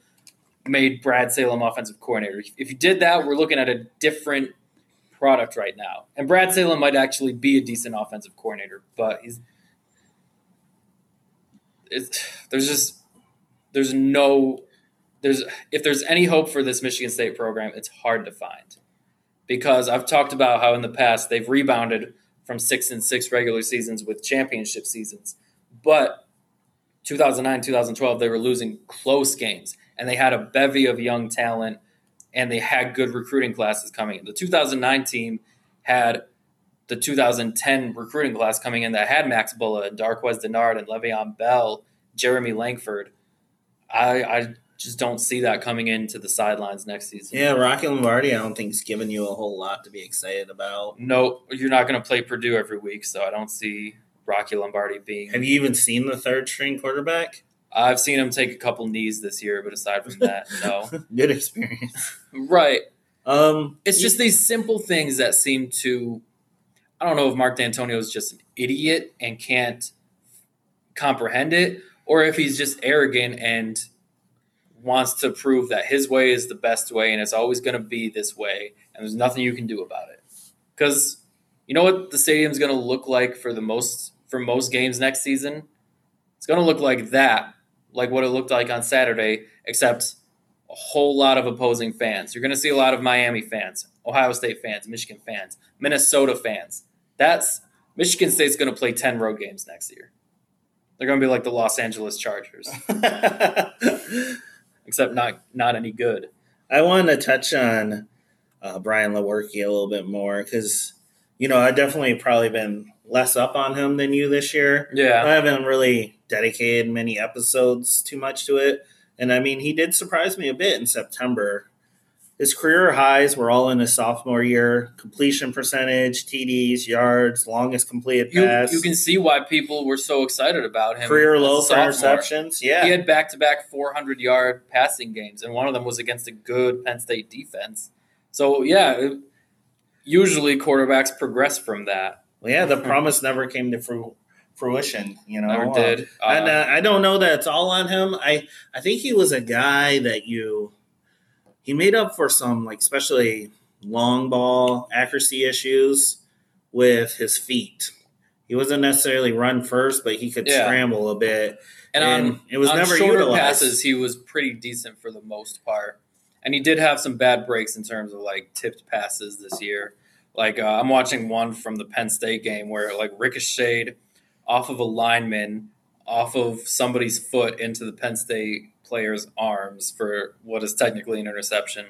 made Brad Salem offensive coordinator. If you did that, we're looking at a different product right now. And Brad Salem might actually be a decent offensive coordinator, but he's there's just there's no there's if there's any hope for this Michigan State program, it's hard to find. Because I've talked about how in the past they've rebounded from 6 and 6 regular seasons with championship seasons. But 2009, 2012 they were losing close games and they had a bevy of young talent and they had good recruiting classes coming in. The 2009 team had the 2010 recruiting class coming in that had Max Bullough and Darqueze Dennard and Le'Veon Bell, Jeremy Langford. I, I just don't see that coming into the sidelines next season. yeah, Rocky Lombardi, I don't think is giving you a whole lot to be excited about. No, you're not going to play Purdue every week, so I don't see Rocky Lombardi being. Have you even seen the third string quarterback? I've seen him take a couple knees this year, but aside from that, no. Good experience. right. Um, It's just these simple things that seem to. I don't know if Mark Dantonio is just an idiot and can't comprehend it, or if he's just arrogant and wants to prove that his way is the best way and it's always going to be this way, and there's nothing you can do about it. Because you know what the stadium's going to look like for the most for most games next season. It's going to look like that like what it looked like on Saturday, except a whole lot of opposing fans. You're going to see a lot of Miami fans, Ohio State fans, Michigan fans, Minnesota fans. That's Michigan State's going to play 10 road games next year. They're going to be like the Los Angeles Chargers, except not not any good. I want to touch on uh, Brian Lewerke a little bit more because, you know, I definitely probably been less up on him than you this year. Yeah. I haven't really dedicated many episodes too much to it. And I mean, he did surprise me a bit in September. His career highs were all in his sophomore year completion percentage, TDs, yards, longest completed You, pass. you can see why people were so excited about him. Career low for interceptions. Yeah. He had back to back 400 yard passing games, and one of them was against a good Penn State defense. So, yeah, it- usually quarterbacks progress from that. Well, yeah, the promise never came to fru- fruition. You know, Never Uh, did. and Uh, uh, I don't know that it's all on him. I I think he was a guy that you he made up for some like especially long ball accuracy issues with his feet. He wasn't necessarily run first, but he could Yeah. scramble a bit. And, on, it was on never shorter utilized. passes, he was pretty decent for the most part. And he did have some bad breaks in terms of like tipped passes this year. Like uh, I'm watching one from the Penn State game where it like ricocheted off of a lineman, off of somebody's foot into the Penn State player's arms for what is technically an interception.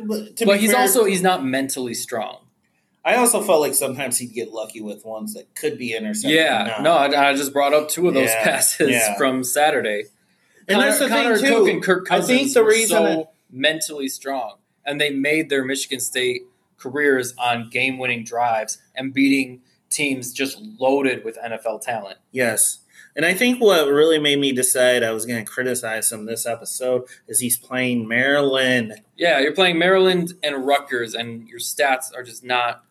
But, but he's fair- also he's not mentally strong. I also felt like sometimes he'd get lucky with ones that could be intercepted. Yeah, no, I, I just brought up two of those Yeah, passes yeah. from Saturday. And that's the thing, Connor too. Cook and Kirk I Cousins think the reason so that- mentally strong, and they made their Michigan State careers on game-winning drives and beating teams just loaded with NFL talent. Yes. And I think what really made me decide I was going to criticize him this episode is he's playing Maryland. Yeah, you're playing Maryland and Rutgers, and your stats are just not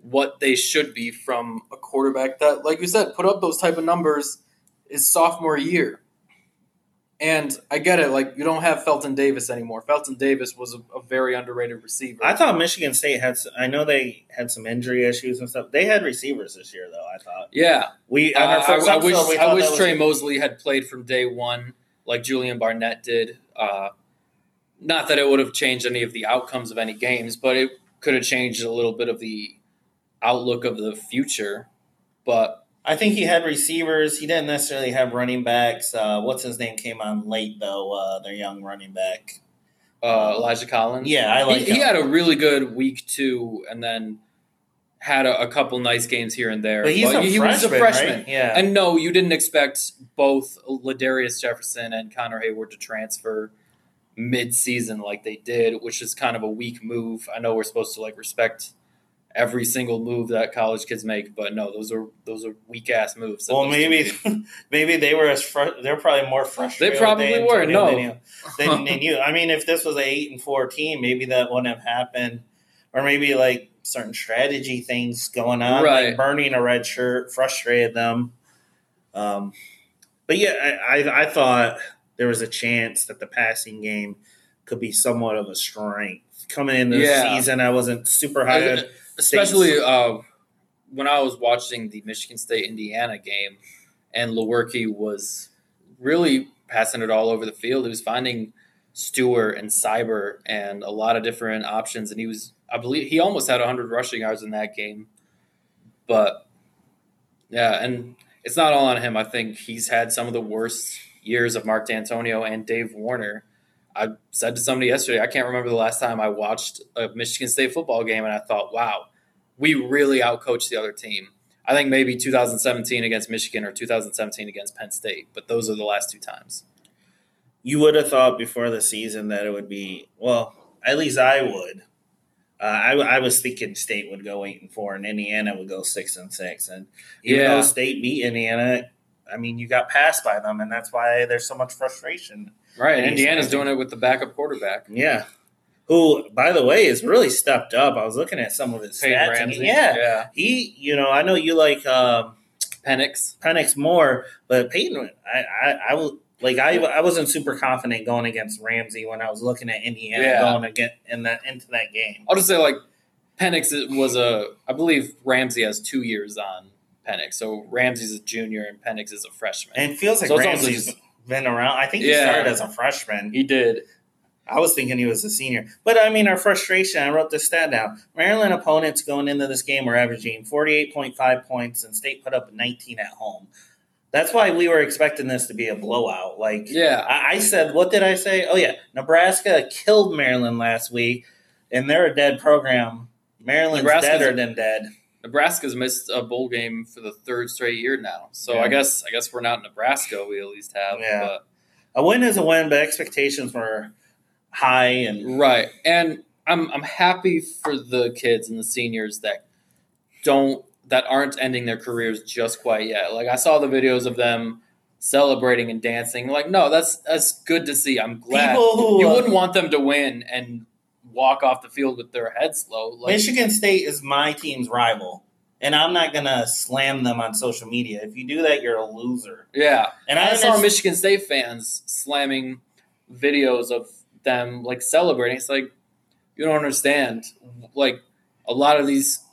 what they should be from a quarterback that, like you said, put up those type of numbers his sophomore year. And I get it, like you don't have Felton Davis anymore. Felton Davis was a, a very underrated receiver. I thought Michigan State had. I know they had some injury issues and stuff. They had receivers this year, though. I thought. Yeah, We. Uh, I, I wish we I wish was- Trey Mosley had played from day one, like Julian Barnett did. Uh, not that it would have changed any of the outcomes of any games, but it could have changed a little bit of the outlook of the future. But I think he had receivers. He didn't necessarily have running backs. Uh, what's his name came on late though. Uh, their young running back. uh, Elijah Collins, Yeah, I like he, he had a really good week two, and then had a, a couple nice games here and there. But he's a he was a freshman, freshman, right? Yeah. And no, you didn't expect both Ladarius Jefferson and Connor Heyward to transfer mid-season like they did, which is kind of a weak move. I know we're supposed to like respect every single move that college kids make, but no, those are those are weak ass moves. Well, maybe maybe they were as fr- they're probably more frustrated. They probably were, no. than you, than, than you. I mean, if this was an eight and four team, maybe that wouldn't have happened, or maybe like certain strategy things going on, Right. like burning a red shirt frustrated them. Um, but yeah, I, I I thought there was a chance that the passing game could be somewhat of a strength coming into the Yeah. season. I wasn't super high. I- especially uh, when I was watching the Michigan State Indiana game, and Lewerke was really passing it all over the field. He was finding Stewart and Cyber and a lot of different options, and he was, I believe, he almost had 100 rushing yards in that game. But yeah, and it's not all on him. I think he's had some of the worst years of Mark Dantonio and Dave Warner. I said to somebody yesterday, I can't remember the last time I watched a Michigan State football game and I thought, wow, we really outcoached the other team. I think maybe 2017 against Michigan or 2017 against Penn State, but those are the last two times. you would have thought before the season that it would be well at least i would uh, I, I was thinking state would go eight and four and indiana would go six and six and even Yeah. though state beat indiana i mean you got passed by them and that's why there's so much frustration Right, and Indiana's doing it with the backup quarterback. yeah who by the way has really stepped up i was looking at some of his Peyton stats and Ramsey. yeah, Yeah. he you know i know you like um Penix. Penix more, but Peyton, I, I, I was like, I, I wasn't super confident going against Ramsey when I was looking at Indiana Yeah. going to get in that into that game. I'll just say like Penix was a I believe Ramsey has two years on Penix. So Ramsey's a junior and Penix is a freshman. And it feels like So Ramsey's been around. I think he Yeah. started as a freshman. He did. I was thinking he was a senior. But I mean, our frustration, I wrote this stat down. Maryland opponents going into this game were averaging 48.5 points, and State put up 19 at home. That's why we were expecting this to be a blowout. Like, Yeah. I, I said, what did I say? Oh, yeah, Nebraska killed Maryland last week, and they're a dead program. Maryland's Nebraska's deader than dead. Nebraska's missed a bowl game for the third straight year now. So Yeah. I guess I guess we're not Nebraska. We at least have. Yeah. But, A win is a win, but expectations were high and right. And I'm I'm happy for the kids and the seniors that don't that aren't ending their careers just quite yet. Like I saw the videos of them celebrating and dancing. Like no, that's that's good to see. I'm glad. People you uh, wouldn't want them to win and walk off the field with their heads low. Like, Michigan State is my team's rival, and I'm not gonna slam them on social media. If you do that, you're a loser. Yeah, And I I, saw Michigan State fans slamming videos of them like celebrating. It's like you don't understand. Like a lot of these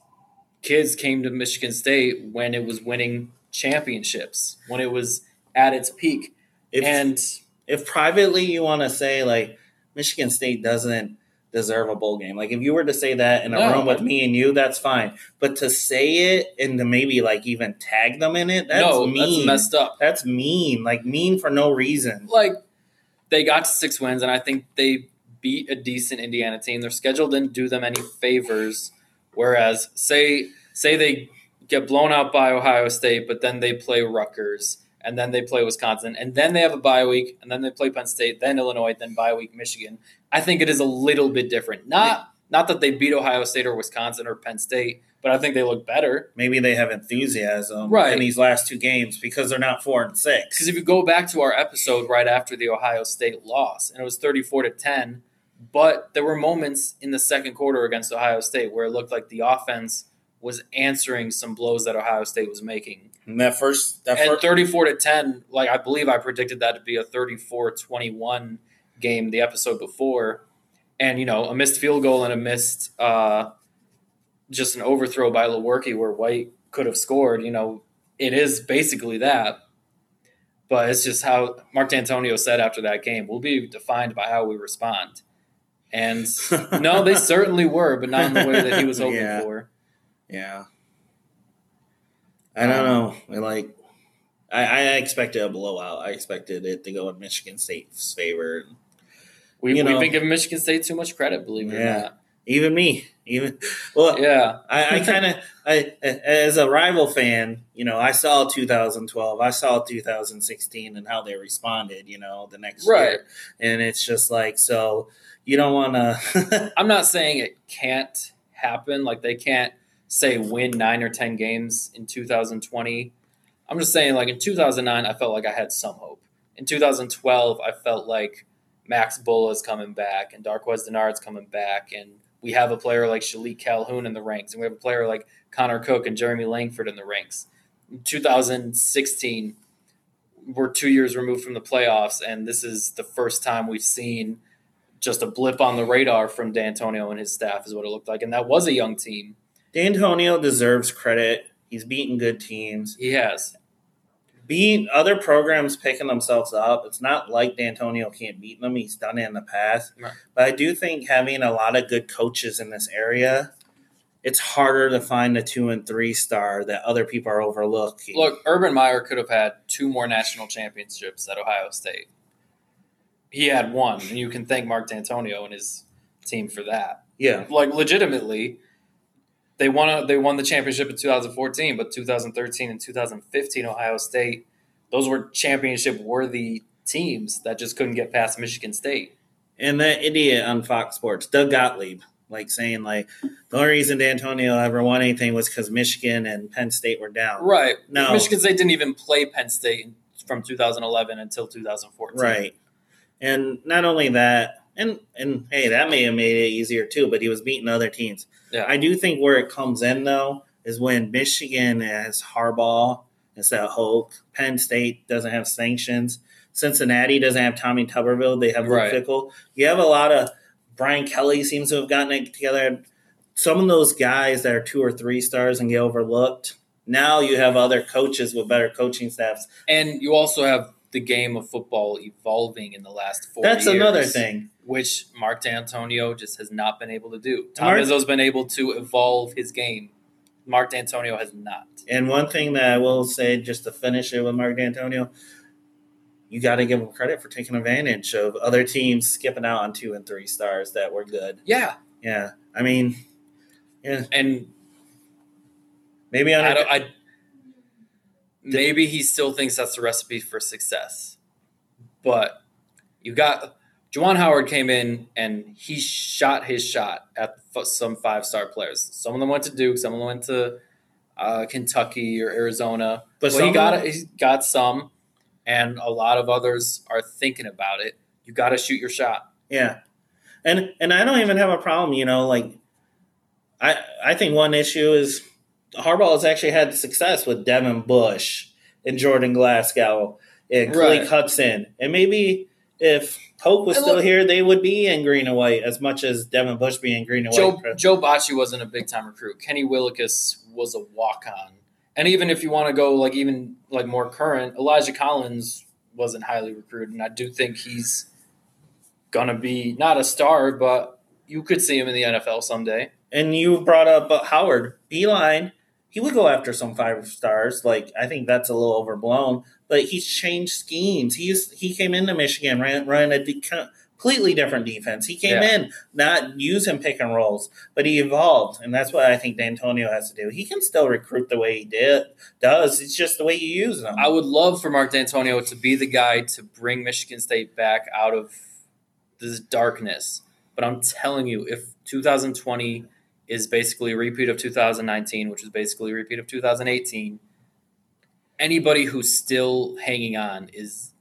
kids came to Michigan State when it was winning championships, when it was at its peak, If, and if privately you want to say like Michigan State doesn't deserve a bowl game, like if you were to say that in a No. room with me and you, that's fine. But to say it and to maybe like even tag them in it, that's no, mean. that's messed up. That's mean. Like mean for no reason. like they got to six wins, and I think they beat a decent Indiana team. Their schedule didn't do them any favors. Whereas, say say they get blown out by Ohio State, but then they play Rutgers, and then they play Wisconsin, and then they have a bye week, and then they play Penn State, then Illinois, then bye week Michigan. I think it is a little bit different. Not not that they beat Ohio State or Wisconsin or Penn State, but I think they look better. Maybe they have enthusiasm Right. in these last two games because they're not four and six. Because if you go back to our episode right after the Ohio State loss, and it was 34 to 10, but there were moments in the second quarter against Ohio State where it looked like the offense was answering some blows that Ohio State was making. And that first, that And first, 34 to 10, like I believe I predicted that to be a 34 21 game the episode before. And, you know, a missed field goal and a missed uh, just an overthrow by Lewerke where White could have scored, you know, it is basically that. But it's just how Mark Dantonio said after that game, we'll be defined by how we respond. And no, they certainly were, but not in the way that he was hoping Yeah. for. Yeah. I don't know. I Like, I, I expected a blowout. I expected it to go in Michigan State's favor. We, You we've know. been giving Michigan State too much credit, believe it or Yeah. not. Even me, even well, Yeah. I, I kind of, I as a rival fan, you know, I saw 2012, I saw 2016, and how they responded. You know, the next Right. year, and it's just like so. You don't want to. I'm not saying it can't happen. Like they can't say win nine or ten games in 2020. I'm just saying, like in 2009, I felt like I had some hope. In 2012, I felt like Max Bullough's coming back and Darqueze Dennard's coming back, and we have a player like Shilique Calhoun in the ranks, and we have a player like Connor Cook and Jeremy Langford in the ranks. In 2016, we're two years removed from the playoffs, and this is the first time we've seen just a blip on the radar from Dantonio and his staff is what it looked like, and that was a young team. Dantonio deserves credit. He's beaten good teams. He has. beat other programs picking themselves up. It's not like Dantonio can't beat them. He's done it in the past. Right. But I do think having a lot of good coaches in this area, it's harder to find a two and three star that other people are overlooking. Look, Urban Meyer could have had two more national championships at Ohio State. He had one, and you can thank Mark Dantonio and his team for that. yeah, Like legitimately, they won a, they won the championship in 2014, but 2013 and 2015 Ohio State, those were championship worthy teams that just couldn't get past Michigan State. and that idiot on Fox Sports, Doug Gottlieb, like saying like the only reason Dantonio ever won anything was because Michigan and Penn State were down. Right. No. Michigan State didn't even play Penn State from 2011 until 2014. Right. And not only that, and and hey, that may have made it easier too, but he was beating other teams. Yeah. I do think where it comes in though is when Michigan has Harbaugh instead of Hoke. Penn State doesn't have sanctions. Cincinnati doesn't have Tommy Tuberville. They have Luke Right. Fickell. You have a lot of Brian Kelly seems to have gotten it together. Some of those guys that are two or three stars and get overlooked. Now you have other coaches with better coaching staffs. And you also have the game of football evolving in the last four That's years, another thing. which Mark Dantonio just has not been able to do. Tom Mark- Izzo's been able to evolve his game. Mark Dantonio has not. And one thing that I will say, just to finish it with Mark Dantonio, you got to give him credit for taking advantage of other teams skipping out on two and three stars that were good. Yeah, Yeah, I mean, yeah, and maybe on I. I maybe he still thinks that's the recipe for success, but you got Juwan Howard came in and he shot his shot at f- some five star players. Some of them went to Duke, some of them went to uh, Kentucky or Arizona, But some he got he got some, and a lot of others are thinking about it. You got to shoot your shot. Yeah, and and I don't even have a problem. You know, like I I think one issue is Harbaugh has actually had success with Devin Bush and Jordan Glasgow and Clay Right. Hudson, and maybe if Polk was And still here, they would be in green and white as much as Devin Bush being green and Joe white. Joe Bachie wasn't a big time recruit. Kenny Willekes was a walk on, and even if you want to go like even like more current, Elijah Collins wasn't highly recruited, and I do think he's gonna be not a star, but you could see him in the NFL someday. And you brought up Howard Beilein. He would go after some five stars. Like I think that's a little overblown, but he's changed schemes. He's he came into Michigan ran ran a de- completely different defense. He came Yeah. in not using pick and rolls, but he evolved, and that's what I think Dantonio has to do. He can still recruit the way he did does. It's just the way you use them. I would love for Mark Dantonio to be the guy to bring Michigan State back out of this darkness. But I'm telling you, if 2020 is basically a repeat of 2019, which is basically a repeat of 2018, anybody who's still hanging on is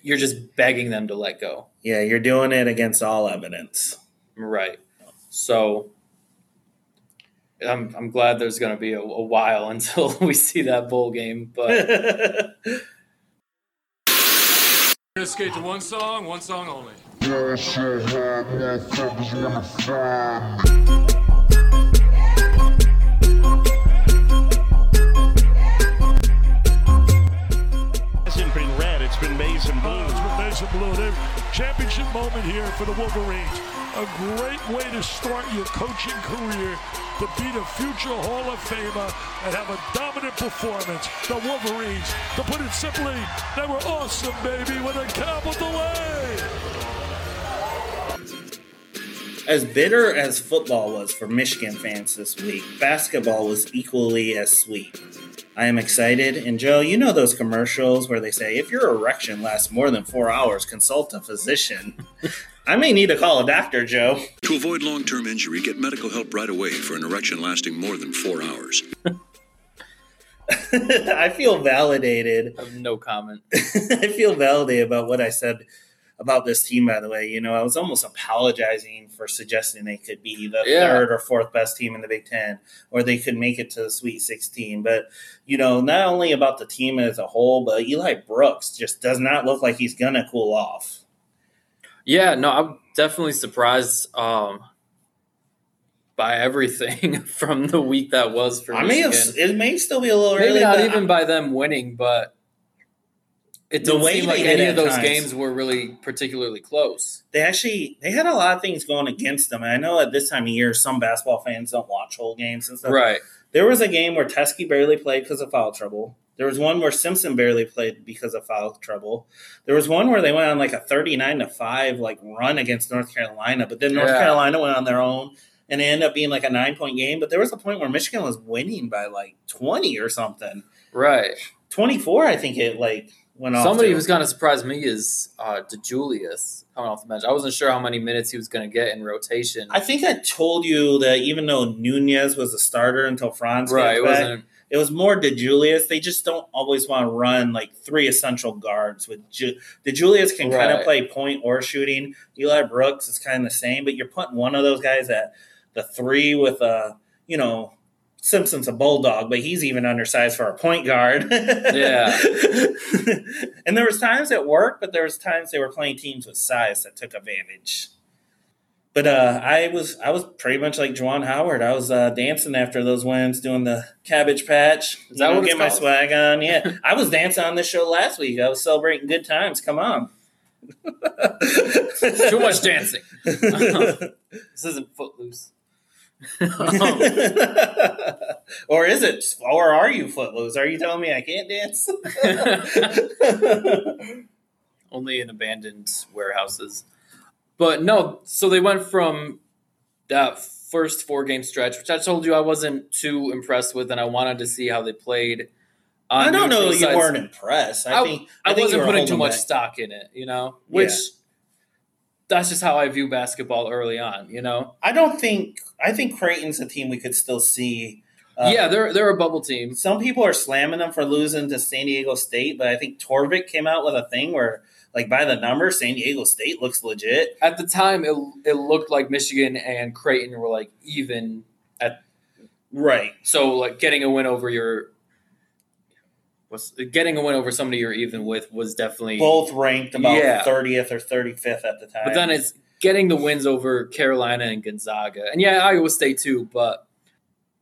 you're just begging them to let go. yeah, you're doing it against all evidence. Right. So I'm, I'm glad there's going to be a, a while until we see that bowl game. But Gonna skate to one song, one song only. Hasn't been red, it's been maize and blue. Oh, it's been blue. They've- championship moment here for the Wolverines. A great way to start your coaching career to beat a future Hall of Famer and have a dominant performance. The Wolverines, to put it simply, they were awesome, baby, with a capital A. As bitter as football was for Michigan fans this week, basketball was equally as sweet. I am excited, and Joe, you know those commercials where they say, if your erection lasts more than four hours, consult a physician. I may need to call a doctor, Joe. To avoid long term injury, get medical help right away for an erection lasting more than four hours. I feel validated. I have no comment. I feel validated about what I said about this team, by the way. You know, I was almost apologizing for suggesting they could be the Yeah. third or fourth best team in the Big Ten, or they could make it to the Sweet 16. But, you know, not only about the team as a whole, but Eli Brooks just does not look like he's going to cool off. Yeah, no, I'm definitely surprised um, by everything from the week that was for I may Michigan. have, it may still be a little Maybe early. not even by them winning, but it The didn't way seem like any of those times. games were really particularly close. they actually they had a lot of things going against them. And I know at this time of year, some basketball fans don't watch whole games and stuff. Right. There was a game where Teske barely played because of foul trouble. There was one where Simpson barely played because of foul trouble. There was one where they went on like a thirty-nine to five like run against North Carolina, but then North Yeah. Carolina went on their own and it ended up being like a nine-point game. But there was a point where Michigan was winning by like twenty or something. Right. Twenty-four, I think it like went off. Somebody to. who's kind of surprised me is uh, DeJulius coming off the bench. I wasn't sure how many minutes he was going to get in rotation. I think I told you that even though Nunez was a starter until Franz right. gets It back, wasn't. it was more DeJulius. They just don't always want to run like three essential guards. With Ju- DeJulius can kind of play point or shooting. Eli Brooks is kind of the same, but you're putting one of those guys at the three with a you know. Simpson's a bulldog, but he's even undersized for a point guard. Yeah. and there was times it worked, but there was times they were playing teams with size that took advantage. But uh, I was I was pretty much like Juwan Howard. I was uh, dancing after those wins, doing the cabbage patch. Is that you know, what it's get my swag on? Yeah, I was dancing on this show last week. I was celebrating good times. Come on. Too much dancing. this isn't footloose. or is it? Or are you footloose? Are you telling me I can't dance? Only in abandoned warehouses. But no, so they went from that first four game stretch, which I told you I wasn't too impressed with, and I wanted to see how they played. I don't um, know. You sides. weren't impressed. I, I, think I, think you wasn't putting too much back. stock in it, you know, which Yeah. That's just how I view basketball early on, you know. I don't think. I think Creighton's a team we could still see. uh, yeah, they're they're a bubble team. Some people are slamming them for losing to San Diego State, but I think Torvik came out with a thing where, like, by the numbers, San Diego State looks legit. At the time, it it looked like Michigan and Creighton were like even at Right. so like getting a win over your was getting a win over somebody you're even with was definitely Both ranked about Yeah. 30th or 35th at the time. But then it's getting the wins over Carolina and Gonzaga, and yeah, Iowa State too. But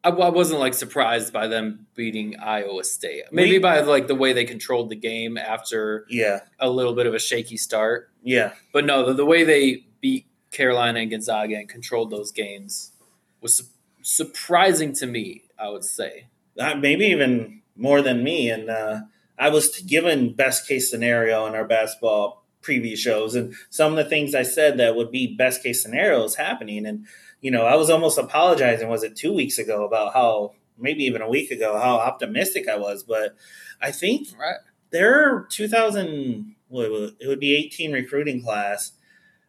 I, I wasn't like surprised by them beating Iowa State. Maybe We- by like the way they controlled the game after yeah, a little bit of a shaky start. yeah. But no, the, the way they beat Carolina and Gonzaga and controlled those games was su- surprising to me. I would say. uh, maybe even more than me. And uh, I was given best case scenario in our basketball preview shows, and some of the things I said that would be best case scenarios happening. And you know, I was almost apologizing. Was it two weeks ago about how maybe even a week ago how optimistic I was? But I think Right. their 2000 what was it? it would be 18 recruiting class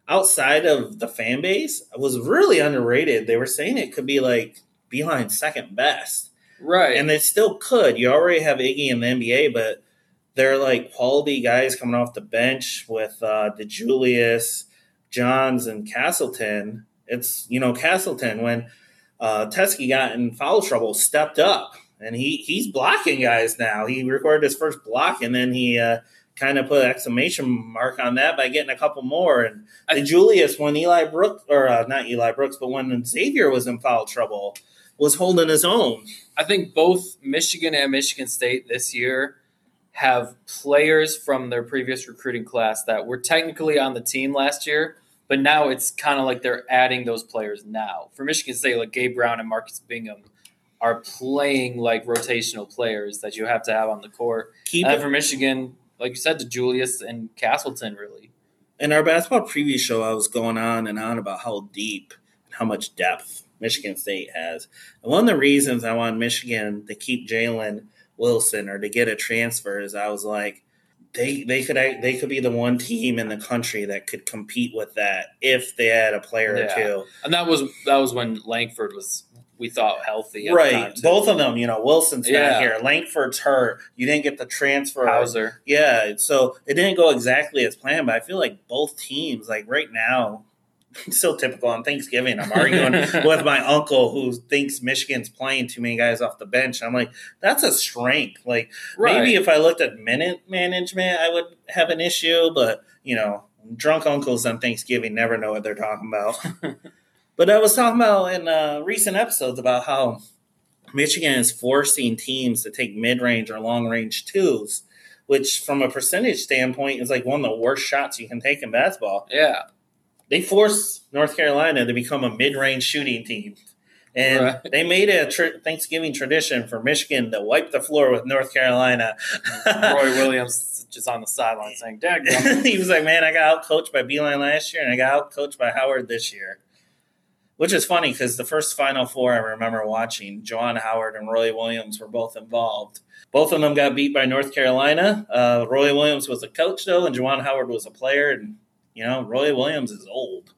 outside of the fan base was really underrated. They were saying it could be like Beilein's second best. Right. And they still could. You already have Iggy in the NBA, but they're like quality guys coming off the bench with uh, DeJulius, Johns, and Castleton. It's, you know, Castleton, when uh, Teske got in foul trouble, stepped up. And he he's blocking guys now. He recorded his first block, and then he uh, kind of put an exclamation mark on that by getting a couple more. And DeJulius when Eli Brooks, or uh, not Eli Brooks, but when Zavier was in foul trouble, was holding his own. I think both Michigan and Michigan State this year have players from their previous recruiting class that were technically on the team last year, but now it's kind of like they're adding those players now. For Michigan State, like Gabe Brown and Marcus Bingham are playing like rotational players that you have to have on the court. Keep and for Michigan, like you said, DeJulius and Castleton, really. In our basketball preview show, I was going on and on about how deep and how much depth Michigan State has. And one of the reasons I wanted Michigan to keep Jalen Wilson or to get a transfer is I was like, they they could they could be the one team in the country that could compete with that if they had a player Yeah. or two. And that was that was when Langford was we thought healthy. At the Right, both of them. You know, Wilson's Yeah. not here. Langford's hurt. You didn't get the transfer. Hauser. Yeah, so it didn't go exactly as planned. But I feel like both teams, like right now, so typical on Thanksgiving. I'm arguing with my uncle who thinks Michigan's playing too many guys off the bench. I'm like, that's a strength. Like maybe if I looked at minute management, I would have an issue. But you know, drunk uncles on Thanksgiving never know what they're talking about. but I was talking about in uh, recent episodes about how Michigan is forcing teams to take mid range or long range twos, which from a percentage standpoint is like one of the worst shots you can take in basketball. Yeah. They forced North Carolina to become a mid range shooting team. And Right. they made a tr- Thanksgiving tradition for Michigan to wipe the floor with North Carolina. Roy Williams just on the sideline saying, Dad, he was like, "Man, I got out coached by Beilein last year, and I got out coached by Howard this year." Which is funny because the first Final Four I remember watching, Juwan Howard and Roy Williams were both involved. Both of them got beat by North Carolina. Uh, Roy Williams was a coach though, and Juwan Howard was a player. And you know, Roy Williams is old.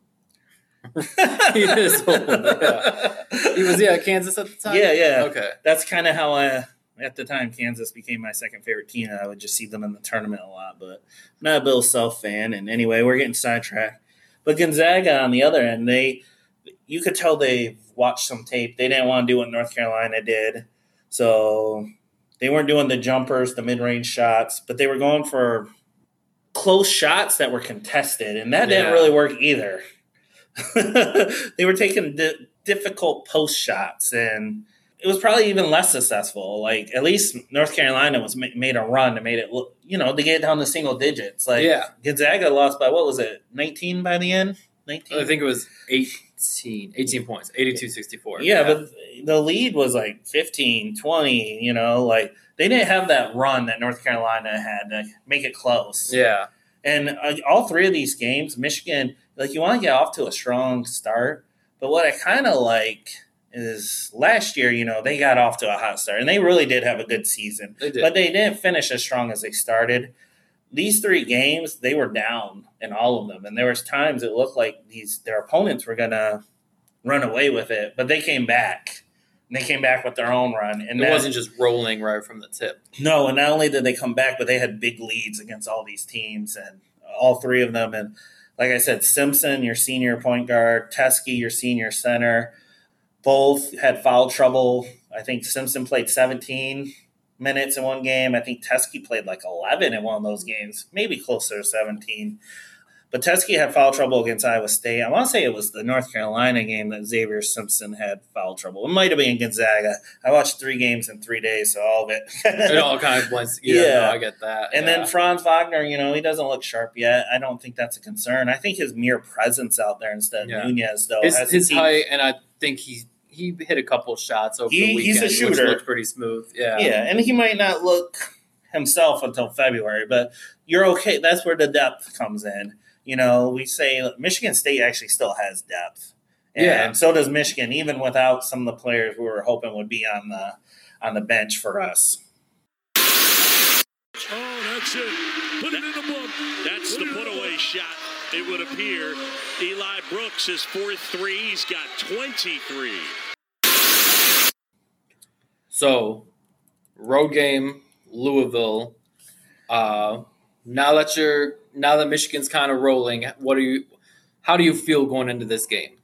he is old. Yeah. He was yeah Kansas at the time. Yeah, yeah. Okay. That's kind of how I, at the time, Kansas became my second favorite team. I would just see them in the tournament a lot, but I'm not a Bill Self fan. And anyway, we're getting sidetracked. But Gonzaga, on the other end, they, you could tell they watched some tape. They didn't want to do what North Carolina did, so they weren't doing the jumpers, the mid-range shots, but they were going for close shots that were contested, and that Yeah. didn't really work either. they were taking di- difficult post shots, and it was probably even less successful. Like at least North Carolina was ma- made a run and made it look, you know, to get down to single digits. Like Yeah. Gonzaga lost by what was it, nineteen by the end? Nineteen. I think it was 18, 18 points, 82-64. Yeah, but the lead was like 15, 20, you know, like they didn't have that run that North Carolina had to make it close. yeah, And uh, all three of these games, Michigan, like you want to get off to a strong start. But what I kind of like is last year, you know, they got off to a hot start and they really did have a good season. They did. But they didn't finish as strong as they started. These three games, they were down in all of them. And there was times it looked like these their opponents were gonna run away with it, but they came back. And they came back with their own run. And it that- wasn't just rolling right from the tip. no, and not only did they come back, but they had big leads against all these teams and all three of them. And like I said, Simpson, your senior point guard, Teske, your senior center, both had foul trouble. I think Simpson played 17 minutes in one game. I think Teske played like 11 in one of those games, maybe closer to 17. But Teske had foul trouble against Iowa State. I want to say it was the North Carolina game that Zavier Simpson had foul trouble. It might have been Gonzaga. I watched three games in three days, so all of it. It all kind of blends. Yeah, Yeah. no, I get that. And yeah. then Franz Wagner, you know, he doesn't look sharp yet. I don't think that's a concern. I think his mere presence out there instead of Yeah. Nunez, though, his, has his height, and I think he he hit a couple shots over He- the he's weekend, a shooter. which looked pretty smooth. Yeah, Yeah, and he might not look himself until February, but you're okay. That's where the depth comes in. You know, we say Michigan State actually still has depth, and Yeah. so does Michigan, even without some of the players we were hoping would be on the on the bench for us. Oh, that's it. Put it in the book. That's the put away shot, it would appear. Eli Brooks, his fourth three. He's got 23. So, road game, Louisville. Uh, now that you're now that Michigan's kind of rolling, what do you? How do you feel going into this game?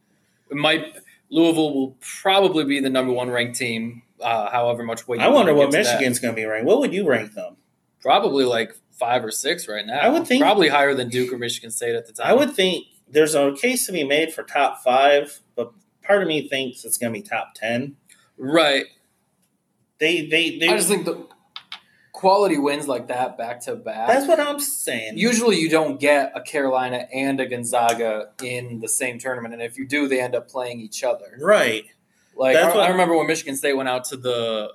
It might Louisville will probably be the number one ranked team. Uh, however much weight. I wonder what give to that. Michigan's going to be ranked. What would you rank them? Probably like five or six right now. I would think- probably higher than Duke or Michigan State at the time. I would think there's a case to be made for top five, but part of me thinks it's going to be top ten. right. They they they. I just think the quality wins like that back to back. that's what I'm saying. Usually, you don't get a Carolina and a Gonzaga in the same tournament, and if you do, they end up playing each other. right? Like That's I, what- I remember when Michigan State went out to the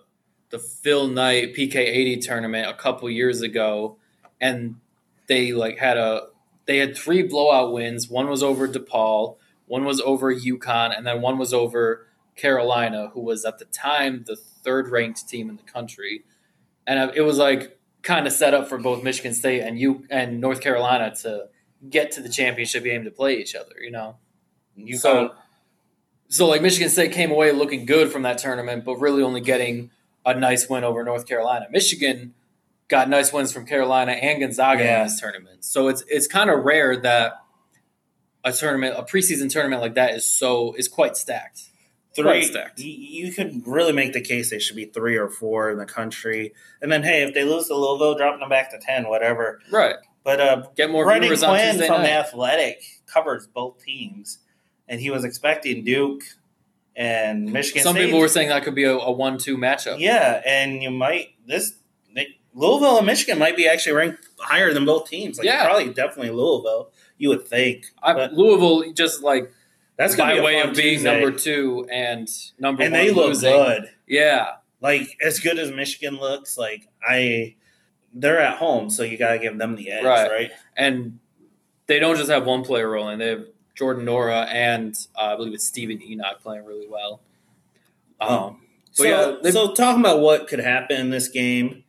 the Phil Knight PK eighty tournament a couple years ago, and they like had a they had three blowout wins. One was over DePaul, one was over UConn, and then one was over Carolina, who was at the time the third ranked team in the country. And it was like kind of set up for both Michigan State and you and North Carolina to get to the championship game to play each other. You know, You so so like Michigan State came away looking good from that tournament, but really only getting a nice win over North Carolina. Michigan got nice wins from Carolina and Gonzaga Yeah. in this tournament. So it's it's kind of rare that a tournament, a preseason tournament like that is so is quite stacked. three. Quite stacked. You, you could really make the case they should be three or four in the country, and then hey, if they lose to Louisville, dropping them back to ten, whatever. Right. But uh, Get more Brendan viewers Quinn from night. Athletic covers both teams, and he was expecting Duke and Michigan. Some State. people were saying that could be a, a one-two matchup. yeah, and you might this Louisville and Michigan might be actually ranked higher than both teams. Like Yeah. probably definitely Louisville. You would think. Louisville just like that's by be way of being Tuesday. number two and number and one they look losing. good. Yeah, like as good as Michigan looks, like I, they're at home, so you got to give them the edge, Right. right? and they don't just have one player rolling; they have Jordan Nwora and uh, I believe it's Steven Enoch playing really well. Um, but So, yeah, so talking about what could happen in this game,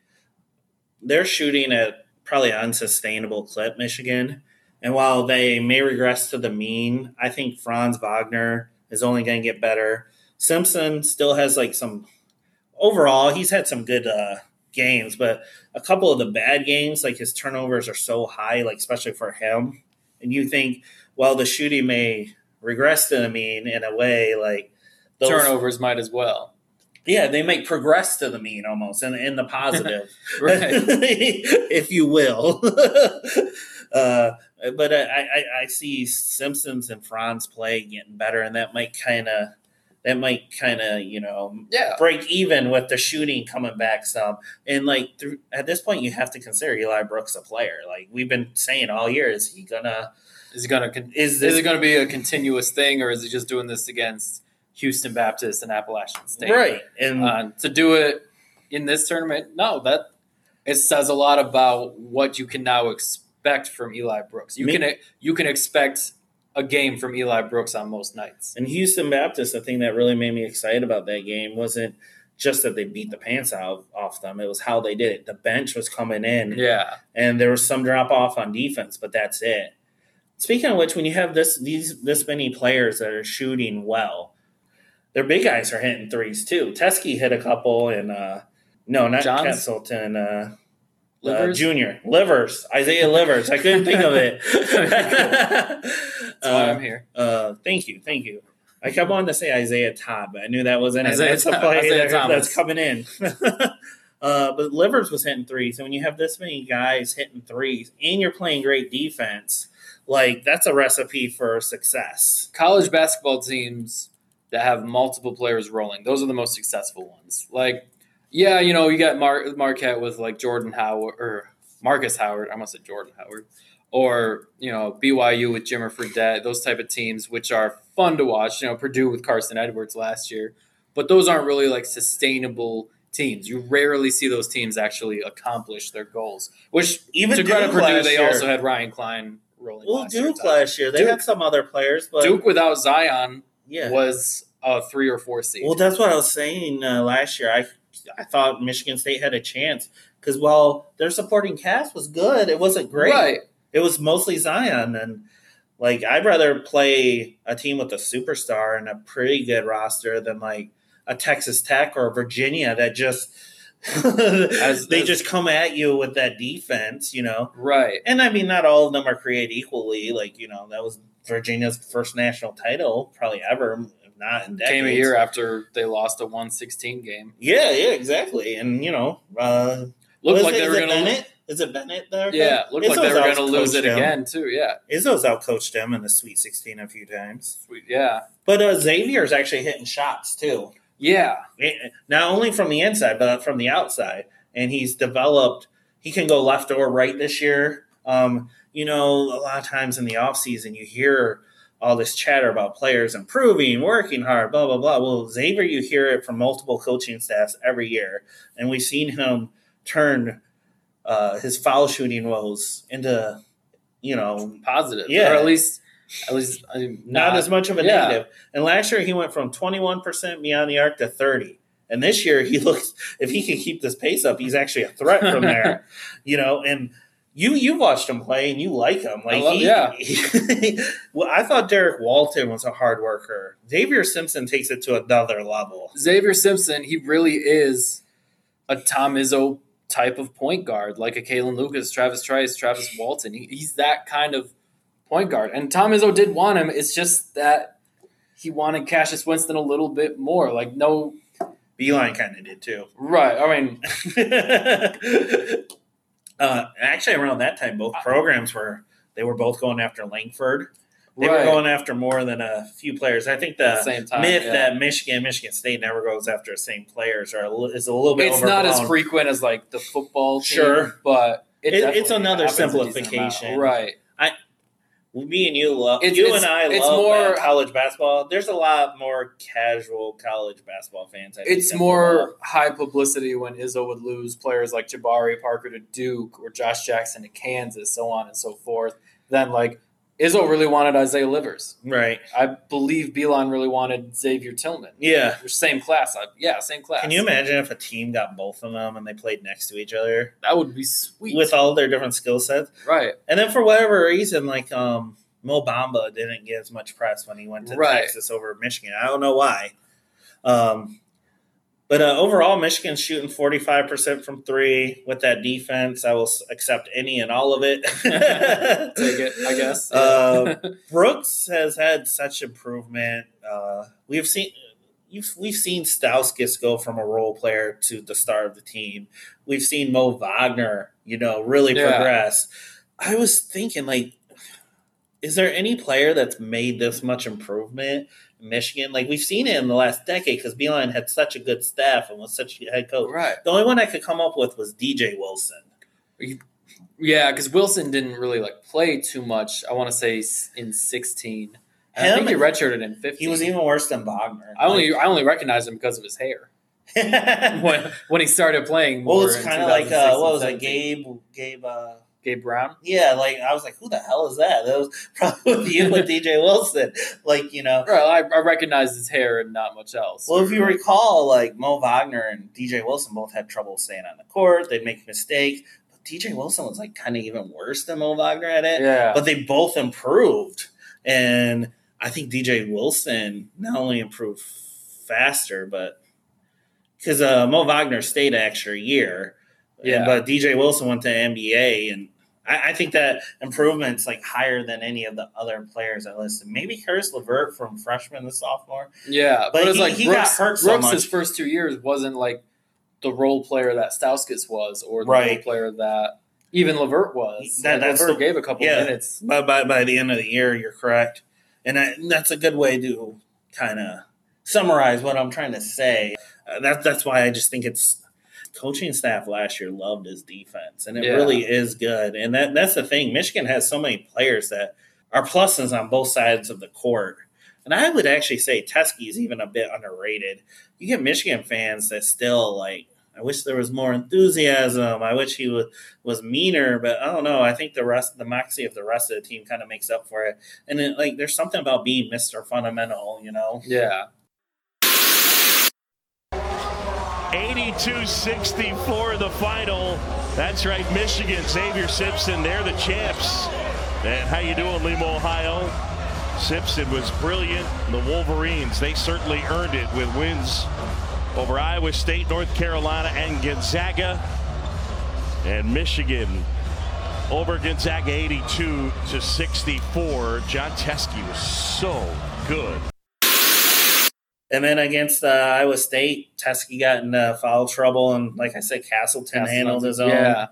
they're shooting at probably unsustainable clip, Michigan. And while they may regress to the mean, I think Franz Wagner is only going to get better. Simpson still has like some overall, he's had some good uh, games, but a couple of the bad games, like his turnovers are so high, like especially for him. And you think, well, the shooting may regress to the mean in a way, like those- turnovers might as well. Yeah, they might progress to the mean almost in, in the positive, Right. if you will. uh, but I, I, I see Simpsons and Franz play getting better, and that might kind of that might kind of you know Yeah. break even with the shooting coming back some. And like through, at this point, you have to consider Eli Brooks a player. Like we've been saying all year, is he gonna? Is it gonna Is is, this- it gonna be a continuous thing, or is he just doing this against Houston Baptist and Appalachian State? Right, and uh, to do it in this tournament, no, that it says a lot about what you can now expect from Eli Brooks. You Me- can you can expect a game from Eli Brooks on most nights. And Houston Baptist, the thing that really made me excited about that game wasn't just that they beat the pants out off them. It was how they did it. The bench was coming in, Yeah, and there was some drop off on defense, but that's it. Speaking of which, when you have this these this many players that are shooting well, their big guys are hitting threes too. Teske hit a couple, and uh, no, not Johns? Castleton. Uh, uh, Junior Livers, Isaiah Livers. I couldn't think of it. that's why I'm here. Uh, thank you, thank you. I kept wanting to say Isaiah Todd, but I knew that wasn't it. Isaiah That's Isaiah that's coming in. uh, but Livers was hitting threes, and when you have this many guys hitting threes, and you're playing great defense, like that's a recipe for success. College basketball teams that have multiple players rolling, those are the most successful ones. Like, yeah, you know, you got Mar- Marquette with like Jordan Howard or Marcus Howard. I almost said Jordan Howard. Or, you know, BYU with Jimmer Fredette, those type of teams, which are fun to watch. You know, Purdue with Carson Edwards last year. But those aren't really like sustainable teams. You rarely see those teams actually accomplish their goals. Which, Even to credit Purdue, they year. also had Ryan Cline rolling. Well, last Duke too. last year they Duke- had some other players, but Duke without Zion yeah. was a three or four seed. Well, that's what I was saying uh, last year. I I thought Michigan State had a chance because while their supporting cast was good, it wasn't great. Right. It was mostly Zion, and like I'd rather play a team with a superstar and a pretty good roster than like a Texas Tech or Virginia that just As- they as- just come at you with that defense, you know. Right. And I mean, not all of them are created equally. Like you know, that was Virginia's first national title, probably ever, if not in decades. Came a year after they lost a 116 game. Yeah, yeah, exactly. And you know, uh, Looked like it- they were going to Bennett. Is it Bennett there? Yeah, looked like they Izzo's were going to lose it him. again too. Yeah. Izzo's outcoached him in the Sweet 16 a few times. Sweet. Yeah. But uh, Zavier's actually hitting shots too. Yeah. Not only from the inside, but from the outside. And he's developed, he can go left or right this year. Um, you know, a lot of times in the offseason, you hear all this chatter about players improving, working hard, blah, blah, blah. Well, Zavier, you hear it from multiple coaching staffs every year. And we've seen him turn uh, his foul shooting woes into, you know, Positive. Yeah. Or at least, at least I mean, not, as much of a yeah. negative. And last year he went from 21% beyond the arc to 30. And this year he looks if he can keep this pace up, he's actually a threat from there. you know, and you you watched him play and you like him. Like love- he, yeah. well, I thought Derrick Walton was a hard worker. Zavier Simpson takes it to another level. Zavier Simpson, he really is a Tom Izzo type of point guard, like a Kalin Lucas, Travis Trice, Travis Walton. He, he's that kind of point guard. And Tom Izzo did want him. It's just that he wanted Cassius Winston a little bit more. Like, no. Beilein kind of did too. Right. I mean, Uh, actually, around that time, both programs were they were both going after Langford. They were going after more than a few players. I think the the same time, myth yeah. that Michigan, Michigan State never goes after the same players are a is a little bit. it's not as frequent as like the football team, Sure. but it It- it's another happens a decent amount. simplification. Right. Me and you love It's- you it's- and I it's love more- uh, college basketball. There's a lot more casual college basketball fans. I It's more high publicity when Izzo would lose players like Jabari Parker to Duke or Josh Jackson to Kansas, so on and so forth. Than like Izzo really wanted Isaiah Livers. Right. I believe Beilein really wanted Xavier Tillman. Yeah. Same class. I, yeah, same class. Can you imagine if a team got both of them and they played next to each other That would be sweet. with all their different skill sets? right. And then for whatever reason, like um, Mo Bamba didn't get as much press when he went to Right. Texas over Michigan. I don't know why. Um, but uh, overall, Michigan's shooting forty five percent from three with that defense. I will accept any and all of it. Take it, I guess. Uh, Brooks has had such improvement. Uh, we've seen. We've seen Stauskas go from a role player to the star of the team. We've seen Mo Wagner, you know, really Yeah. progress. I was thinking, like, is there any player that's made this much improvement Michigan? Like, we've seen it in the last decade because Beilein had such a good staff and was such a head coach. Right. The only one I could come up with was DJ Wilson. Yeah, because Wilson didn't really like play too much. I want to say in sixteen. And I Him- think he redshirted in fifteen. He was even worse than Wagner. I only I only recognized him because of his hair when when he started playing. Well, it's kind of like uh, what was it, 17. Gabe? Gabe? Uh, Gabe Brown. yeah, like I was like, who the hell is that? That was probably you with DJ Wilson. Like you know, Right, I, I recognized his hair and not much else. Well, if you recall, like Mo Wagner and DJ Wilson both had trouble staying on the court. They'd make mistakes. But DJ Wilson was like kind of even worse than Mo Wagner at it. Yeah. But they both improved. And I think DJ Wilson not only improved faster, but because uh, Mo Wagner stayed an extra year. Yeah. And- but DJ Wilson went to NBA and I, I think that improvement's like higher than any of the other players I listed. Maybe Caris Levert from freshman to sophomore. Yeah, but, But it's he- like he got Brooks, hurt so Brooks much. his first two years wasn't like the role player that Stauskas was, or the Right. role player that even Levert was. That- Like, that's Levert the- gave a couple yeah. minutes. By, by by the end of the year, you're correct, and I, that's a good way to kind of summarize what I'm trying to say. Uh, that that's why I just think it's coaching staff last year loved his defense, and it Yeah. really is good. And that that's the thing. Michigan has so many players that are pluses on both sides of the court. And I would actually say Teske is even a bit underrated. You get Michigan fans that still like. I wish there was more enthusiasm. I wish he was was meaner, but I don't know. I think the rest, the moxie of the rest of the team, kind of makes up for it. And it, like, there's something about being Mister Fundamental, you know. Yeah. 82-64 the final. That's right, Michigan, Zavier Simpson, they're the champs. And how you doing, Limo, Ohio? Simpson was brilliant. The Wolverines, they certainly earned it with wins over Iowa State, North Carolina, and Gonzaga. And Michigan over Gonzaga 82 to 64. John Teske was so good. And then against uh, Iowa State, Teske got into foul trouble, and like I said, Castleton handled his own. Yeah.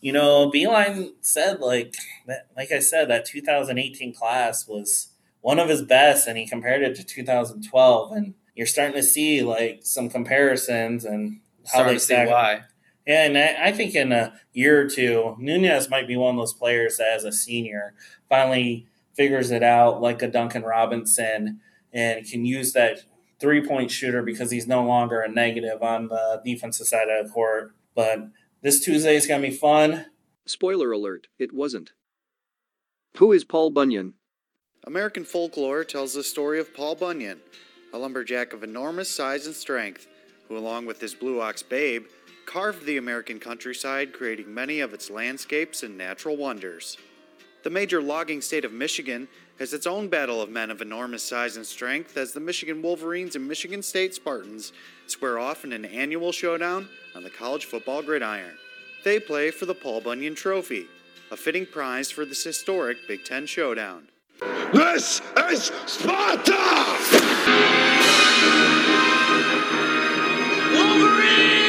You know, Beilein said like that, like I said, that 2018 class was one of his best, and he compared it to 2012, and you're starting to see like some comparisons and how Starting they see stack. why. Yeah, and I, I think in a year or two, Nunez might be one of those players that, as a senior, finally figures it out like a Duncan Robinson and can use that three point shooter because he's no longer a negative on the defensive side of the court. But this Tuesday is going to be fun. Spoiler alert, it wasn't. Who is Paul Bunyan? American folklore tells the story of Paul Bunyan, a lumberjack of enormous size and strength, who, along with his blue ox Babe, carved the American countryside, creating many of its landscapes and natural wonders. The major logging state of Michigan has its own battle of men of enormous size and strength as the Michigan Wolverines and Michigan State Spartans square off in an annual showdown on the college football gridiron. They play for the Paul Bunyan Trophy, a fitting prize for this historic Big Ten showdown. This is Sparta! Wolverines!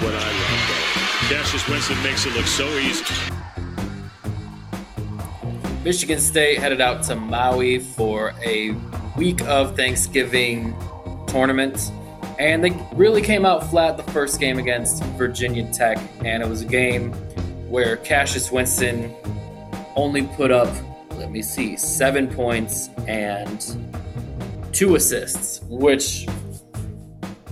What I love. Cassius Winston makes it look so easy. Michigan State headed out to Maui for a week of Thanksgiving tournament, and they really came out flat the first game against Virginia Tech, and it was a game where Cassius Winston only put up, let me see, seven points and two assists, which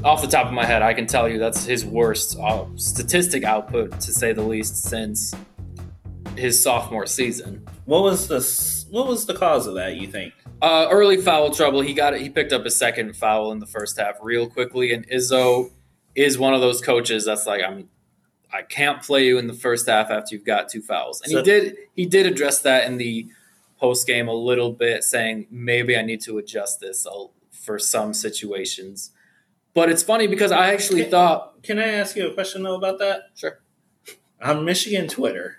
off the top of my head, I can tell you that's his worst uh, statistic output, to say the least, since his sophomore season. What was the what was the cause of that? You think? Uh, early foul trouble. He got it. He picked up a second foul in the first half real quickly. And Izzo is one of those coaches that's like, I'm, I can't play you in the first half after you've got two fouls. And So- he did. He did address that in the post game a little bit, saying maybe I need to adjust this for some situations. But it's funny because I actually thought. Can I ask you a question though about that? Sure. On Michigan Twitter,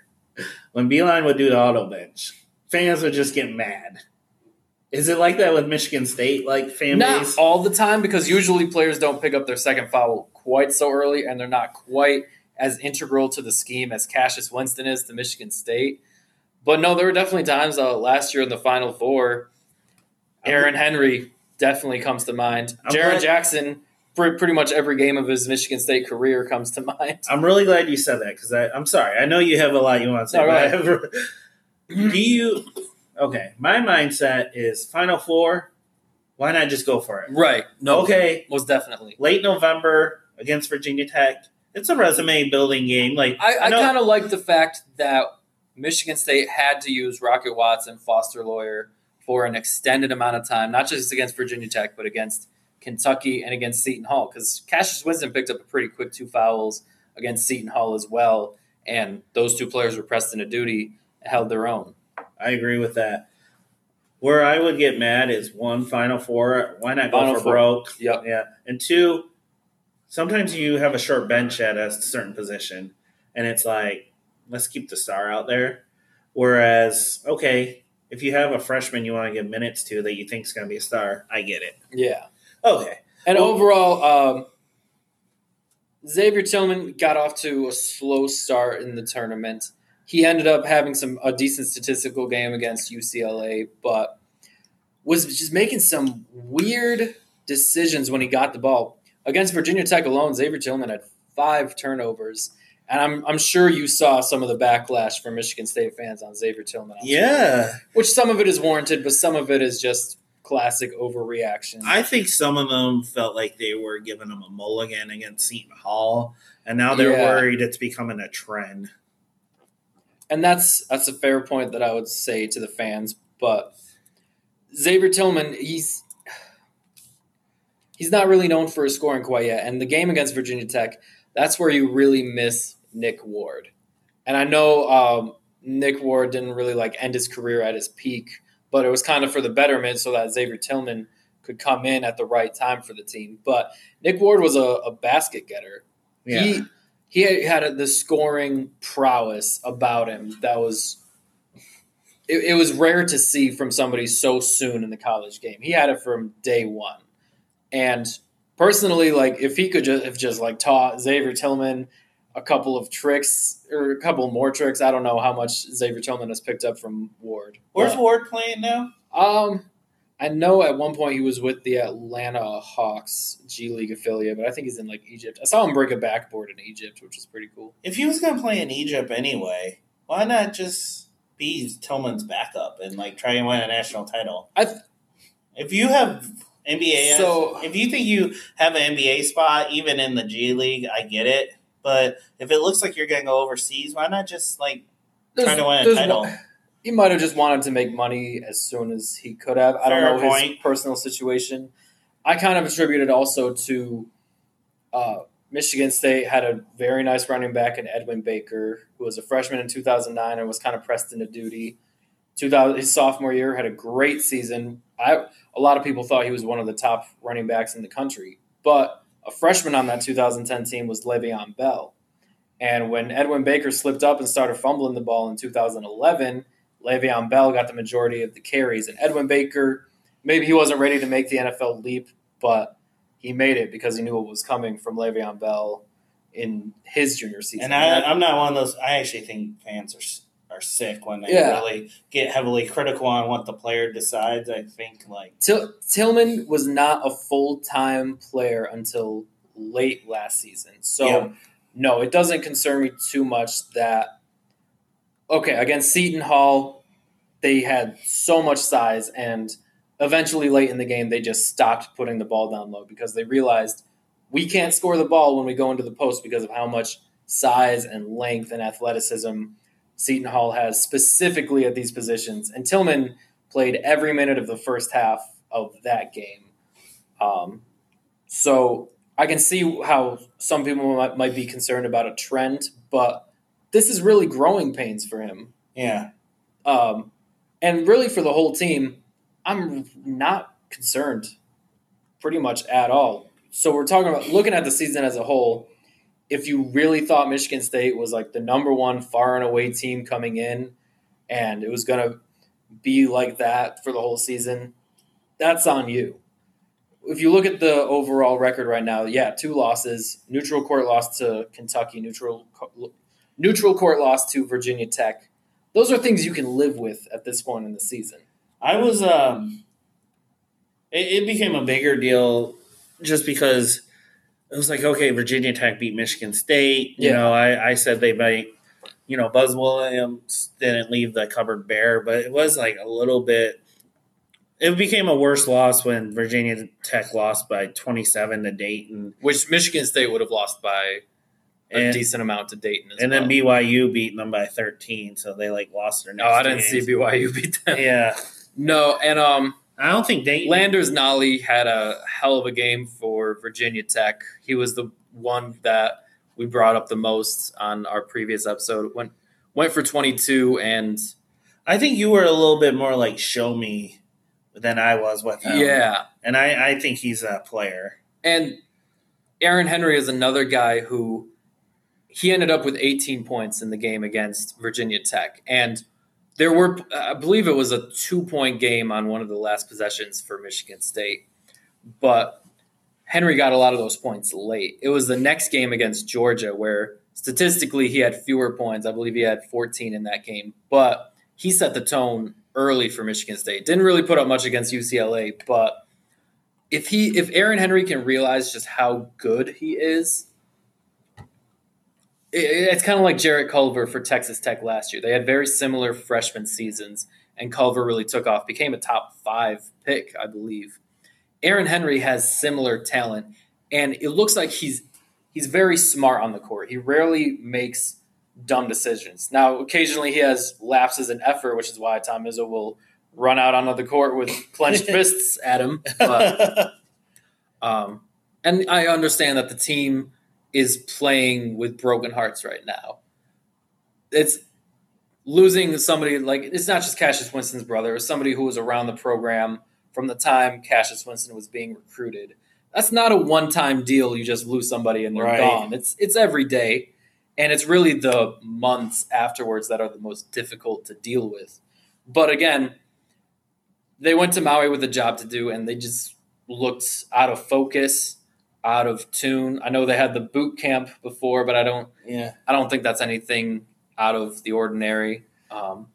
when Beilein would do the auto bench, fans would just get mad. Is it like that with Michigan State, like fan Not base? all the time because usually players don't pick up their second foul quite so early and they're not quite as integral to the scheme as Cassius Winston is to Michigan State. But no, there were definitely times uh, last year in the Final Four, Aaron Henry definitely comes to mind. Jaren Jackson, pretty much every game of his Michigan State career comes to mind. I'm really glad you said that because I'm sorry. I know you have a lot you want to say. No, go but I ahead. have- do you? Okay, my mindset is Final Four. Why not just go for it? Right. No. Okay. Most definitely. Late November against Virginia Tech. It's a resume building game. Like I, I know- kind of like the fact that Michigan State had to use Rocket Watts, Foster Lawyer for an extended amount of time, not just against Virginia Tech, but against Kentucky and against Seton Hall. Because Cassius Winston picked up a pretty quick two fouls against Seton Hall as well, and those two players were pressed into duty, held their own. I agree with that. Where I would get mad is one Final Four. Why not go for Four. broke? Yep. Yeah. And two, sometimes you have a short bench at a certain position, and it's like, let's keep the star out there. Whereas, okay, if you have a freshman you want to give minutes to that you think is going to be a star, I get it. Yeah. Okay. And Well- overall, um, Xavier Tillman got off to a slow start in the tournament. He ended up having some a decent statistical game against UCLA, but was just making some weird decisions when he got the ball. Against Virginia Tech alone, Xavier Tillman had five turnovers. And I'm, I'm sure you saw some of the backlash from Michigan State fans on Xavier Tillman. on Yeah. Twitter, Which some of it is warranted, but some of it is just classic overreaction. I think some of them felt like they were giving them a mulligan against Seton Hall, and now they're Yeah. worried it's becoming a trend. and that's that's a fair point that I would say to the fans. But Xavier Tillman, he's he's not really known for his scoring quite yet. And the game against Virginia Tech, that's where you really miss Nick Ward. And I know um, Nick Ward didn't really like end his career at his peak, but it was kind of for the betterment so that Xavier Tillman could come in at the right time for the team. But Nick Ward was a, a basket getter. He he had the scoring prowess about him that was it, it was rare to see from somebody so soon in the college game. He had it from day one, and personally, like if he could just if just like taught Xavier Tillman a couple of tricks or a couple more tricks, I don't know how much Xavier Tillman has picked up from Ward. Where's Ward playing now? um, I know at one point he was with the Atlanta Hawks G League affiliate, but I think he's in like Egypt. I saw him break a backboard in Egypt, which is pretty cool. If he was going to play in Egypt anyway, why not just be Tillman's backup and like try and win a national title? I th- if you have NBA, So- if you think you have an NBA spot even in the G League, I get it. But if it looks like you're going to go overseas, why not just like try to win a title? one- he might have just wanted to make money as soon as he could have. I don't Fair know his personal situation. I kind of attribute it also to uh, Michigan State had a very nice running back in Edwin Baker, who was a freshman in 2009 and was kind of pressed into duty. 2000, his sophomore year had a great season. I a lot of people thought he was one of the top running backs in the country, but a freshman on that 2010 team was Le'Veon Bell. And when Edwin Baker slipped up and started fumbling the ball in 2011, Le'Veon Bell got the majority of the carries. And Edwin Baker, maybe he wasn't ready to make the NFL leap, but he made it because he knew what was coming from Le'Veon Bell in his junior season. And I, I'm not one of those. I actually think fans are are sick when they Yeah. really get heavily critical on what the player decides. I think like Till, Tillman was not a full time player until late last season. So, Yeah. no, it doesn't concern me too much that, okay, against Seton Hall, they had so much size, and eventually late in the game, they just stopped putting the ball down low because they realized we can't score the ball when we go into the post because of how much size and length and athleticism Seton Hall has specifically at these positions. And Tillman played every minute of the first half of that game. Um, so I can see how some people might, might be concerned about a trend, but this is really growing pains for him. yeah, Um, and really for the whole team, I'm not concerned pretty much at all. So we're talking about looking at the season as a whole. If you really thought Michigan State was like the number one far and away team coming in, and it was going to be like that for the whole season, that's on you. If you look at the overall record right now, yeah, two losses, neutral court loss to Kentucky, neutral neutral court loss to Virginia Tech. Those are things you can live with at this point in the season. I was um it, it became a bigger deal just because it was like, okay, Virginia Tech beat Michigan State. You Yeah. know, I, I said they might you know, Buzz Williams didn't leave the cupboard bare, but it was like a little bit it became a worse loss when Virginia Tech lost by twenty seven to Dayton. Which Michigan State would have lost by a And- decent amount to Dayton And well. then BYU beat them by thirteen, so they like lost their next Oh, I didn't games. see BYU beat them. Yeah. No, and um, I don't think Dayton Landers Nolley had a hell of a game for Virginia Tech. He was the one that we brought up the most on our previous episode. Went went for twenty two, and I think you were a little bit more like show me than I was with him. yeah, And I, I think he's a player. and Aaron Henry is another guy who he ended up with 18 points in the game against Virginia Tech, and there were I believe it was a two point game on one of the last possessions for Michigan State, but Henry got a lot of those points late. It was the next game against Georgia where statistically he had fewer points. I believe he had 14 in that game, but he set the tone early for Michigan State. Didn't really put up much against UCLA, but if he if Aaron Henry can realize just how good he is, it's kind of like Jarrett Culver for Texas Tech last year. They had very similar freshman seasons, and Culver really took off, became a top five pick, I believe. Aaron Henry has similar talent, and it looks like he's he's very smart on the court. He rarely makes dumb decisions. Now, occasionally he has lapses in effort, which is why Tom Izzo will run out onto the court with clenched fists at him. But, um, and I understand that the team is playing with broken hearts right now. It's losing somebody like it's not just Cassius Winston's brother, it's somebody who was around the program from the time Cassius Winston was being recruited. That's not a one-time deal. You just lose somebody and they're Right. gone. It's it's every day, and it's really the months afterwards that are the most difficult to deal with. But again, they went to Maui with a job to do, and they just looked out of focus, out of tune. I know they had the boot camp before, but I don't. Yeah. I don't think that's anything out of the ordinary. Um,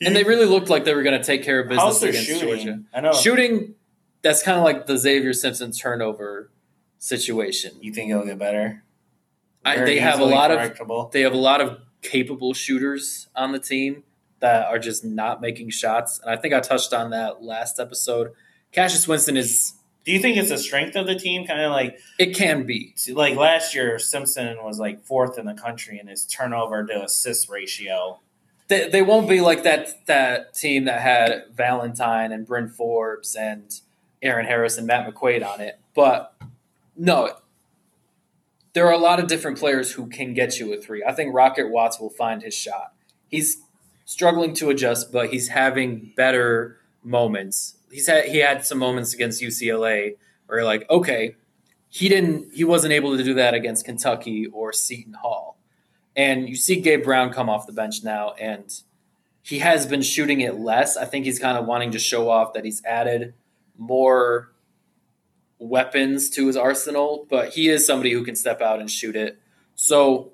and they really looked like they were going to take care of business against shooting? Georgia. I know. Shooting, that's kind of like the Zavier Simpson turnover situation. You think it'll get better? I, they have a lot of they have a lot of capable shooters on the team that are just not making shots, and I think I touched on that last episode. Cassius Winston is Do you think it's a strength of the team? Kind of like it can be like last year, Simpson was like fourth in the country in his turnover to assist ratio. they, they won't be like that that team that had Valentine and Bryn Forbes and Eron Harris and Matt McQuaid on it. But no, there are a lot of different players who can get you a three. I think Rocket Watts will find his shot. He's struggling to adjust, but he's having better moments. He's had he had some moments against UCLA where like, okay, he didn't he wasn't able to do that against Kentucky or Seton Hall. And you see Gabe Brown come off the bench now, and he has been shooting it less. I think he's kind of wanting to show off that he's added more weapons to his arsenal, but he is somebody who can step out and shoot it. So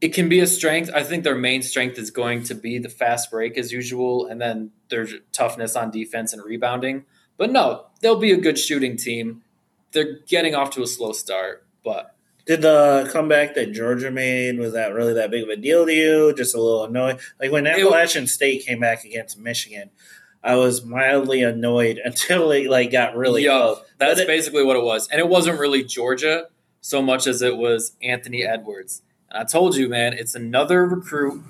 it can be a strength. I think their main strength is going to be the fast break as usual, and then their toughness on defense and rebounding. But no, they'll be a good shooting team. They're getting off to a slow start, but Did the comeback that Georgia made was that really that big of a deal to you? Just a little annoying. Like when Appalachian State came back against Michigan, I was mildly annoyed until it like got really Yo, close. That's it- basically what it was. And it wasn't really Georgia so much as it was Anthony Edwards. And I told you, man, it's another recruit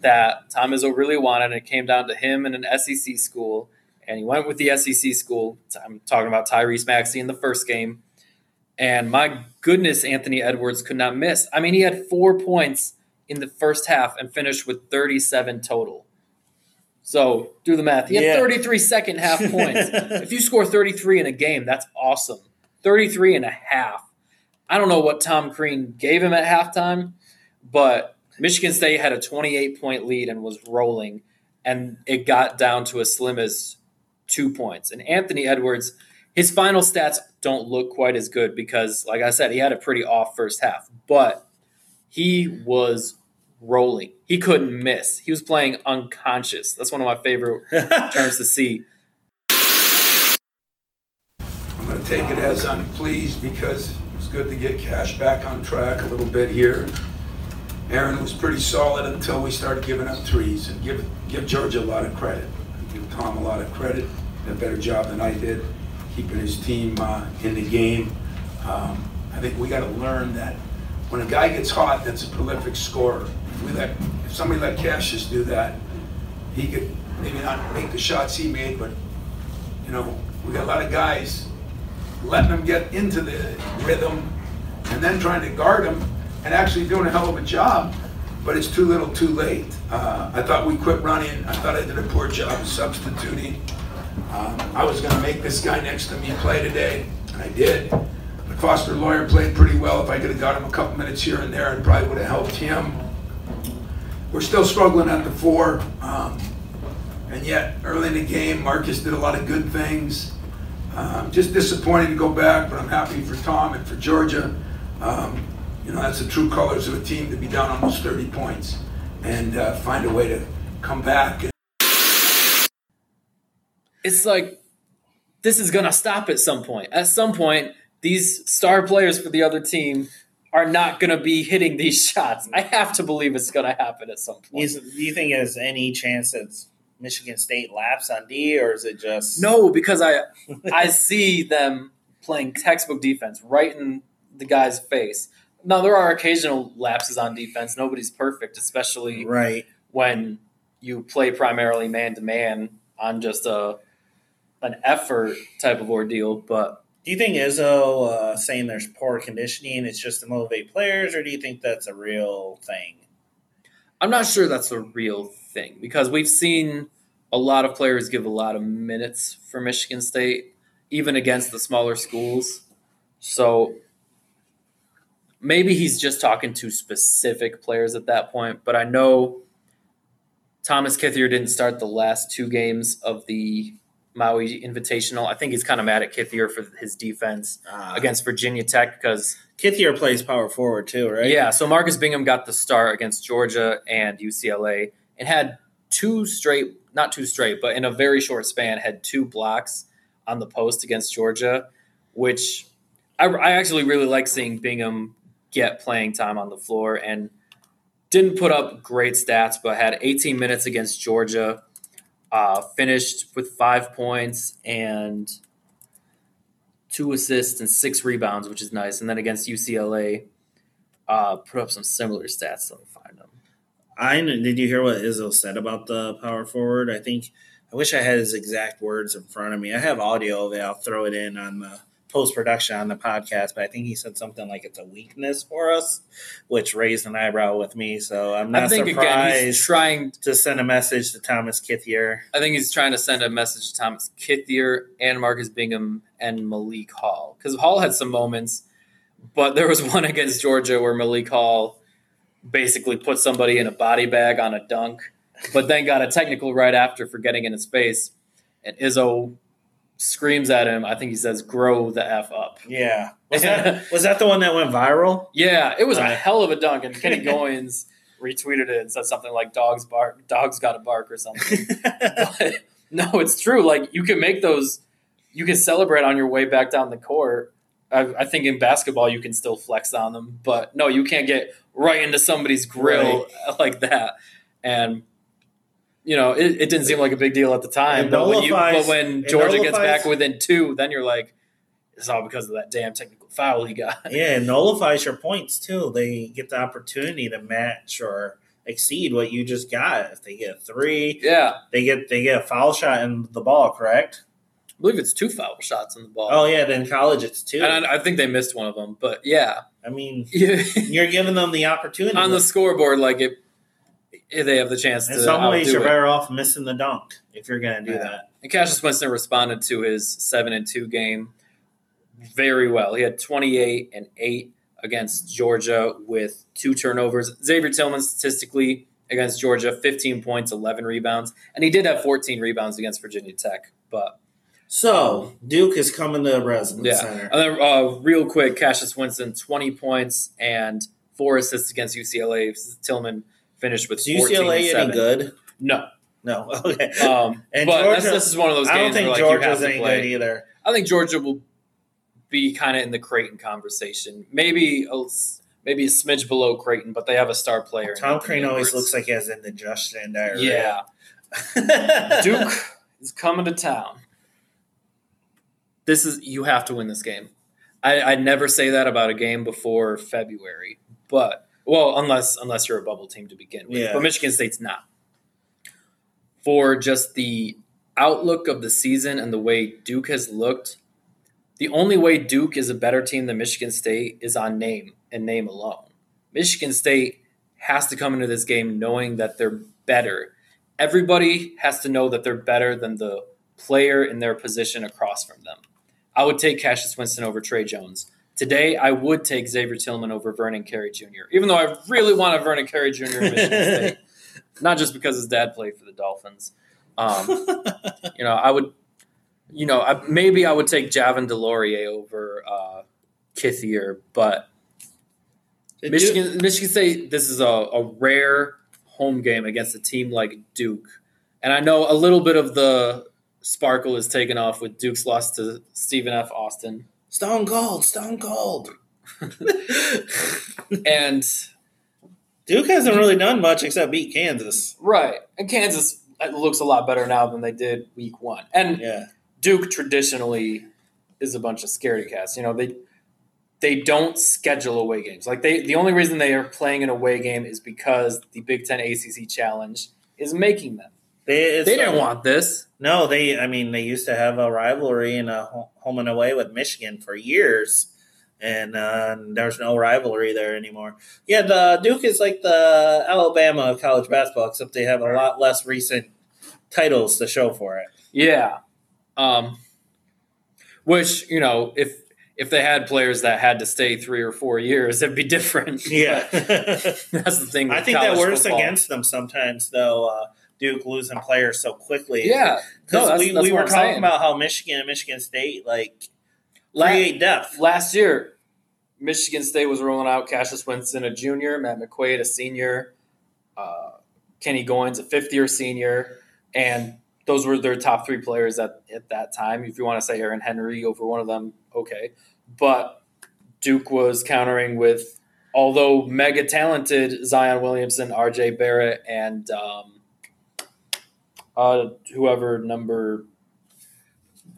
that Tom Izzo really wanted. And it came down to him and an SEC school. And he went with the SEC school. I'm talking about Tyrese Maxey in the first game. And my goodness, Anthony Edwards could not miss. I mean, he had four points in the first half and finished with 37 total. So do the math. He had Yeah. 33 second half points. if you score 33 in a game, that's awesome. 33 and a half. I don't know what Tom Crean gave him at halftime, but Michigan State had a 28 point lead and was rolling. and it got down to as slim as two points. And Anthony Edwards, his final stats don't look quite as good because, like I said, he had a pretty off first half, but he was rolling. He couldn't miss. He was playing unconscious. That's one of my favorite terms to see. I'm going to take it as I'm pleased because it's good to get Cash back on track a little bit here. Aaron was pretty solid until we started giving up threes and give give George a lot of credit. Give Tom a lot of credit. Did a better job than I did keeping his team uh, in the game. Um, I think we got to learn that when a guy gets hot, that's a prolific scorer. If we let if somebody let Cassius do that, he could maybe not make the shots he made, but you know we got a lot of guys letting them get into the rhythm and then trying to guard them and actually doing a hell of a job, but it's too little too late. Uh, I thought we quit running. I thought I did a poor job substituting. Um, I was going to make this guy next to me play today, and I did. But Foster Lawyer played pretty well. If I could have got him a couple minutes here and there, it probably would have helped him. We're still struggling at the four. Um, and yet, early in the game, Marcus did a lot of good things. Um, just disappointed to go back, but I'm happy for Tom and for Georgia. Um, you know, that's the true colors of a team to be down almost 30 points and uh, find a way to come back. It's like this is going to stop at some point. At some point, these star players for the other team are not going to be hitting these shots. I have to believe it's going to happen at some point. Is, do you think there's any chance that Michigan State laps on D, or is it just No, because I I see them playing textbook defense right in the guy's face. Now there are occasional lapses on defense. Nobody's perfect, especially right when you play primarily man to man on just a an effort type of ordeal. But Do you think Izzo uh, saying there's poor conditioning it's just to motivate players, or do you think that's a real thing? I'm not sure that's a real thing because we've seen a lot of players give a lot of minutes for Michigan State, even against the smaller schools. So maybe he's just talking to specific players at that point. But I know Thomas Kithier didn't start the last two games of the Maui Invitational. I think he's kind of mad at Kithier for his defense Ah. against Virginia Tech because Kithier plays power forward too, right? yeah, so Marcus Bingham got the start against Georgia and UCLA and had two straight, not two straight, but in a very short span, had two blocks on the post against Georgia, which I, I actually really like seeing Bingham get playing time on the floor and didn't put up great stats, but had 18 minutes against Georgia, uh, finished with five points and two assists and six rebounds, which is nice. And then against UCLA, uh, put up some similar stats. Let me find them. I did you hear what Izzo said about the power forward? I think I wish I had his exact words in front of me. I have audio of it. I'll throw it in on the post production on the podcast. But I think he said something like it's a weakness for us, which raised an eyebrow with me. So I'm not I think surprised again he's trying to send a message to Thomas Kithier. I think he's trying to send a message to Thomas Kithier and Marcus Bingham and Malik Hall because Hall had some moments, but there was one against Georgia where Malik Hall basically put somebody in a body bag on a dunk, but then got a technical right after for getting in his face, and Izzo screams at him. I think he says, "Grow the f up." Yeah, was that was that the one that went viral? Yeah, it was a hell of a dunk, and Kenny Goins retweeted it and said something like "dogs bark, dogs got to bark" or something. but, no, it's true. Like you can make those, you can celebrate on your way back down the court. I, I think in basketball you can still flex on them, but no, you can't get right into somebody's grill like that. And you know, it, it didn't seem like a big deal at the time, but when, you, but when Georgia gets back within two, then you're like, it's all because of that damn technical foul he got. Yeah, it nullifies your points too. They get the opportunity to match or exceed what you just got. If they get three, Yeah. they get they get a foul shot in the ball, correct? I believe it's two foul shots in the ball. Oh yeah, then college it's two. And I, I think they missed one of them, but yeah, I mean, you're giving them the opportunity. on the scoreboard, like it, they have the chance in to. some ways, you're it. better off missing the dunk if you're going to do Yeah. that. And Cassius Winston responded to his seven and two game very well. He had 28 and eight against Georgia with two turnovers. Xavier Tillman statistically against Georgia, 15 points, 11 rebounds, and he did have 14 rebounds against Virginia Tech. But So Duke is coming to Breslin yeah, Center. and then uh, real quick, Cassius Winston, 20 points and four assists against UCLA. Tillman finished with Is UCLA any good? No. No. Okay. Um, And but Georgia- this is one of those I don't think like, Georgia's you have to any good either. I think Georgia will be kind of in the Creighton conversation. Maybe a, maybe a smidge below Creighton, but they have a star player. Tom Crean always looks like he has indigestion diarrhea. Yeah. Duke is coming to town. This is you have to win this game. I, I'd never say that about a game before February, but well, unless unless you're a bubble team to begin with. Yeah. But Michigan State's not. For just the outlook of the season and the way Duke has looked, the only way Duke is a better team than Michigan State is on name and name alone. Michigan State has to come into this game knowing that they're better. Everybody has to know that they're better than the player in their position across from them. I would take Cassius Winston over Tre Jones. Today, I would take Xavier Tillman over Vernon Carey Jr., even though I really wanted Vernon Carey Jr. in Michigan State. Not just because his dad played for the Dolphins. Um, you know, I would, you know, I, maybe I would take Javin DeLaurier over uh, Kithier, but Did Michigan, Michigan State, this is a, a rare home game against a team like Duke. And I know a little bit of the sparkle is taken off with Duke's loss to Stephen F. Austin. Stone Cold, Stone Cold. and Duke hasn't really done much except beat Kansas. Right. And Kansas uh, looks a lot better now than they did week one. And Yeah. Duke traditionally is a bunch of scaredy cats. You know, they they don't schedule away games. Like they the only reason they are playing an away game is because the Big Ten ACC challenge is making them. They, They didn't want this. No, they. I mean, they used to have a rivalry in a home and away with Michigan for years, and uh, there's no rivalry there anymore. Yeah, the Duke is like the Alabama of college basketball, except they have a lot less recent titles to show for it. Yeah. Um, which you know, if if they had players that had to stay three or four years, it'd be different. Yeah, that's the thing. I think that works football. against them sometimes, though. Uh, Duke losing players so quickly. Yeah. Because that's- we, that's we were I'm talking saying. about how Michigan and Michigan State like create depth. Last year, Michigan State was rolling out Cassius Winston, a junior, Matt McQuaid, a senior, uh, Kenny Goins, a fifth year senior, and those were their top three players at, at that time. If you want to say Aaron Henry over one of them, okay. But Duke was countering with, although mega talented, Zion Williamson, RJ Barrett, and um, uh, whoever number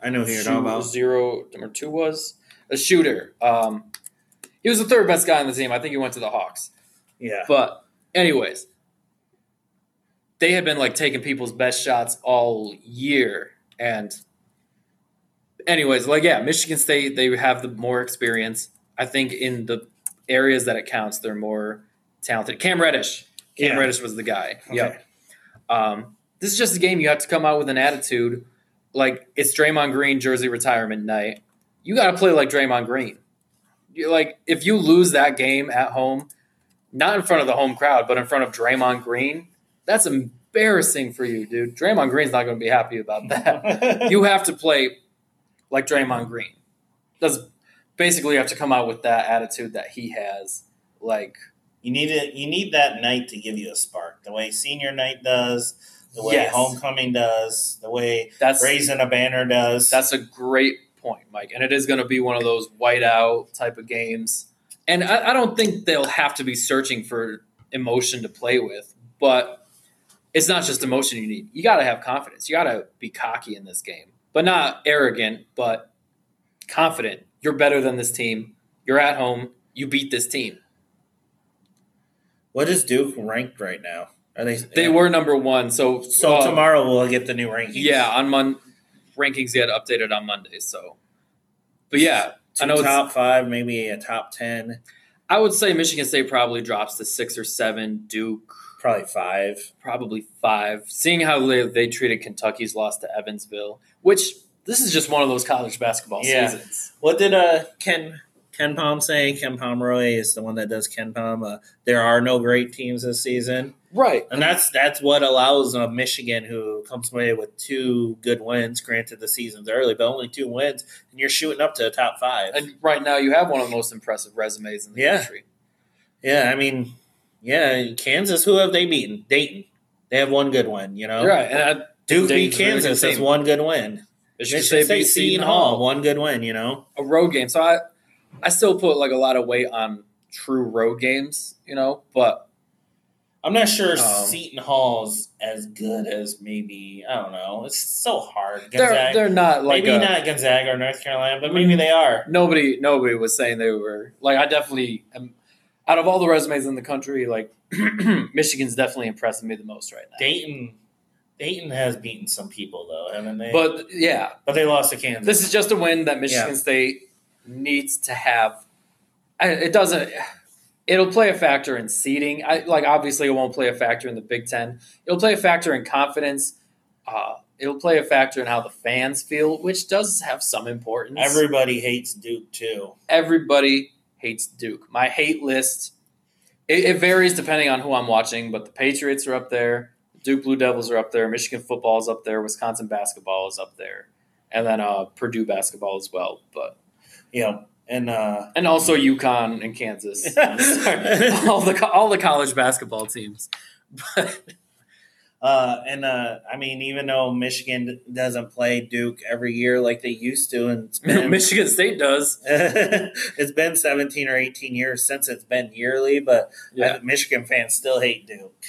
I know who you're talking about. Zero number two was a shooter. Um, he was the third best guy on the team. I think he went to the Hawks. Yeah, But anyways, they had been like taking people's best shots all year, and anyways, like yeah, Michigan State they have the more experience. I think in the areas that it counts, they're more talented. Cam Reddish, Cam Yeah. Reddish was the guy. Okay. Yep. Um, this is just a game you have to come out with an attitude. Like it's Draymond Green jersey retirement night. You got to play like Draymond Green. You like if you lose that game at home, not in front of the home crowd, but in front of Draymond Green, that's embarrassing for you, dude. Draymond Green's not going to be happy about that. you have to play like Draymond Green. That's basically you have to come out with that attitude that he has. Like You need it. You need that night to give you a spark. The way senior night does, the way Yes. homecoming does, the way That's- raising a banner does. That's a great point, Mike. And it is going to be one of those whiteout type of games. And I, I don't think they'll have to be searching for emotion to play with, but it's not just emotion you need. You got to have confidence. You got to be cocky in this game, but not arrogant, but confident. You're better than this team. You're at home. You beat this team. what is Duke ranked right now? Are they? They were number one. So, So uh, tomorrow we'll get the new rankings. Yeah, on Mon rankings get updated on Monday. So, but yeah, Two I know it's, top five, maybe a top ten, I would say Michigan State probably drops to six or seven. Duke probably five. probably five. Seeing how they, they treated Kentucky's loss to Evansville, which this is just one of those college basketball Yeah. seasons. What did uh Ken KenPom saying. Ken Pomeroy is the one that does KenPom. Uh, there are no great teams this season, right? And that's that's what allows uh, Michigan, who comes away with two good wins. Granted, the season's early, but only two wins, and you're shooting up to the top five. And right now, you have one of the most impressive resumes in the Yeah. country. Yeah, I mean, yeah, Kansas. Who have they beaten? Dayton. They have one good win. You know, Right, and I- Duke beat Kansas. That's one good win. Michigan Michigan State State, beat Seton Seton Hall, Hall. one good win. You know, a road game. So I, I still put like a lot of weight on true road games, you know. But I'm not sure Um, Seton Hall's as good as maybe I don't know. It's so hard. they're they're not like maybe a- not Gonzaga or North Carolina, but maybe they are. Nobody nobody was saying they were like. I definitely am. Out of all the resumes in the country, like Michigan's definitely impressing me the most right now. Dayton, Dayton has beaten some people though, haven't they? But yeah, but they lost to Kansas. This is just a win that Michigan Yeah. State needs to have. It doesn't. It'll play a factor in seeding. I like obviously it won't play a factor in the Big Ten. It'll play a factor in confidence. Uh, it'll play a factor in how the fans feel, which does have some importance. Everybody hates Duke too. Everybody hates Duke. My hate list it, it varies depending on who I'm watching, but the Patriots are up there, Duke Blue Devils are up there, Michigan football is up there, Wisconsin basketball is up there, and then uh, Purdue basketball as well. But yeah, and uh, and also UConn and Kansas, all the all the college basketball teams. Uh, and uh, I mean, even though Michigan doesn't play Duke every year like they used to, and been, Michigan State does. it's been 17 or 18 years since it's been yearly, but Yeah. Michigan fans still hate Duke.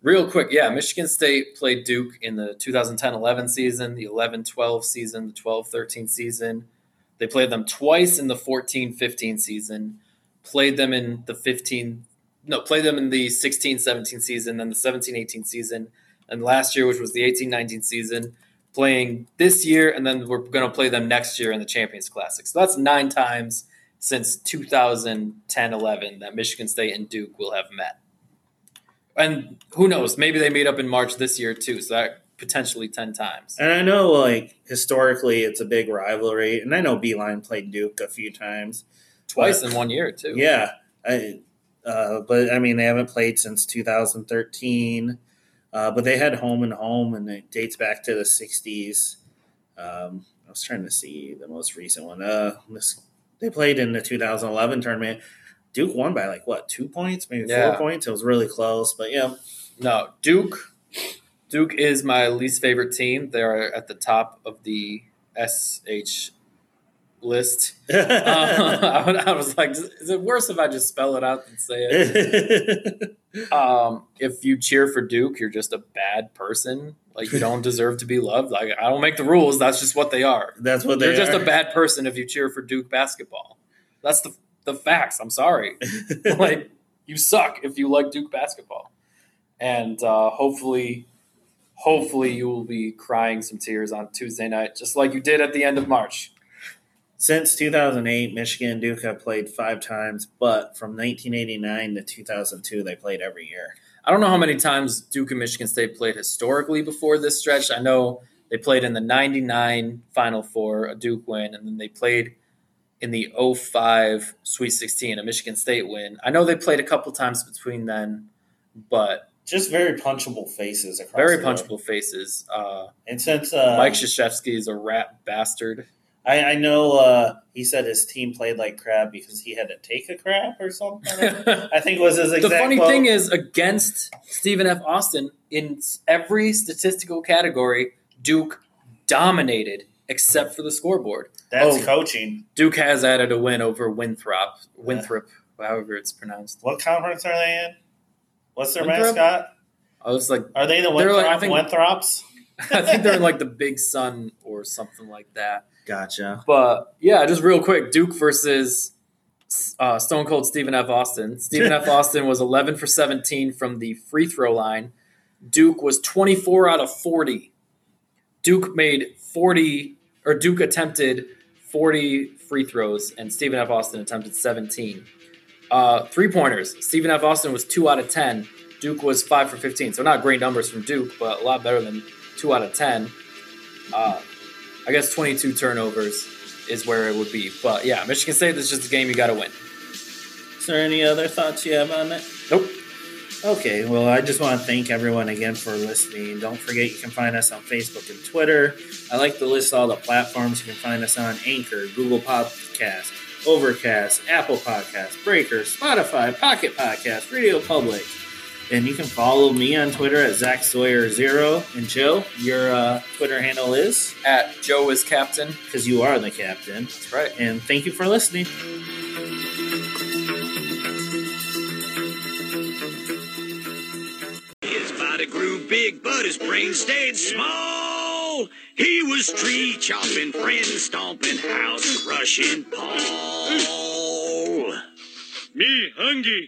Real quick, yeah, Michigan State played Duke in the 2010-11 season, the 11-12 season, the 12-13 season. They played them twice in the 14-15 season. Played them in the 15 no, played them in the 16-17 season, then the 17-18 season, and last year which was the 18-19 season, playing this year and then we're going to play them next year in the Champions Classic. So that's 9 times since 2010-11 that Michigan State and Duke will have met. And who knows? Maybe they meet up in March this year too. So that potentially ten times. And I know, like historically, it's a big rivalry, and I know Beilein played Duke a few times, Twice But- in one year too. Yeah, I, uh, but I mean, they haven't played since 2013. Uh, but they had home and home, and it dates back to the 60s. Um, I was trying to see the most recent one. Uh, this, they played in the 2011 tournament. Duke won by like what two points, maybe Yeah. four points. It was really close, but yeah, No, Duke. Duke is my least favorite team. They are at the top of the SH list. Uh, I, I was like, is it worse if I just spell it out and say it? um, if you cheer for Duke, you're just a bad person. Like you don't deserve to be loved. Like I don't make the rules. That's just what they are. That's what they are. You're just a bad person if you cheer for Duke basketball. That's the the facts. I'm sorry. like you suck if you like Duke basketball. And uh, hopefully, hopefully you will be crying some tears on Tuesday night, just like you did at the end of March. Since 2008, Michigan and Duke have played five times, but from 1989 to 2002, they played every year. I don't know how many times Duke and Michigan State played historically before this stretch. I know they played in the 99 Final Four, a Duke win, and then they played in the 05 Sweet 16, a Michigan State win. I know they played a couple times between then, but Just very punchable faces across very punchable faces. Uh, And since uh, Mike Krzyzewski is a rat bastard. I, I know uh, he said his team played like crap because he had to take a crap or something. I think was his exact the funny quote. thing is, against Stephen F. Austin, in every statistical category, Duke dominated except for the scoreboard. That's Oh, coaching. Duke has added a win over Winthrop, Winthrop, however it's pronounced. What conference are they in? What's their Winthrop? mascot? I was like, Are they the They're Winthrop, like- I think- Winthrops? I think they're in like the Big South or something like that. Gotcha. But yeah, just real quick, Duke versus uh, Stone Cold Stephen F. Austin. Stephen F. Austin was 11 for 17 from the free throw line. Duke was 24 out of 40. Duke made 40, or Duke attempted 40 free throws, and Stephen F. Austin attempted 17. Uh, three pointers. Stephen F. Austin was 2 out of 10. Duke was 5 for 15. So not great numbers from Duke, but a lot better than 2 out of 10. Uh, I guess 22 turnovers. is where it would be. But yeah, Michigan State is just a game you got to win. Is there any other thoughts you have on it? Nope. Okay, well, I just want to thank everyone again for listening. Don't forget you can find us on Facebook and Twitter. I like to list all the platforms you can find us on Anchor, Google Podcast, Overcast, Apple Podcast, Breaker, Spotify, Pocket Podcast, Radio Public. And you can follow me on Twitter at Zach Sawyer0. And Joe, your uh, Twitter handle is? At Joe is Captain. Because you are the captain. That's right. And thank you for listening. His body grew big, but his brain stayed small. He was tree chopping, friend stomping, house crushing Paul. Me hungry.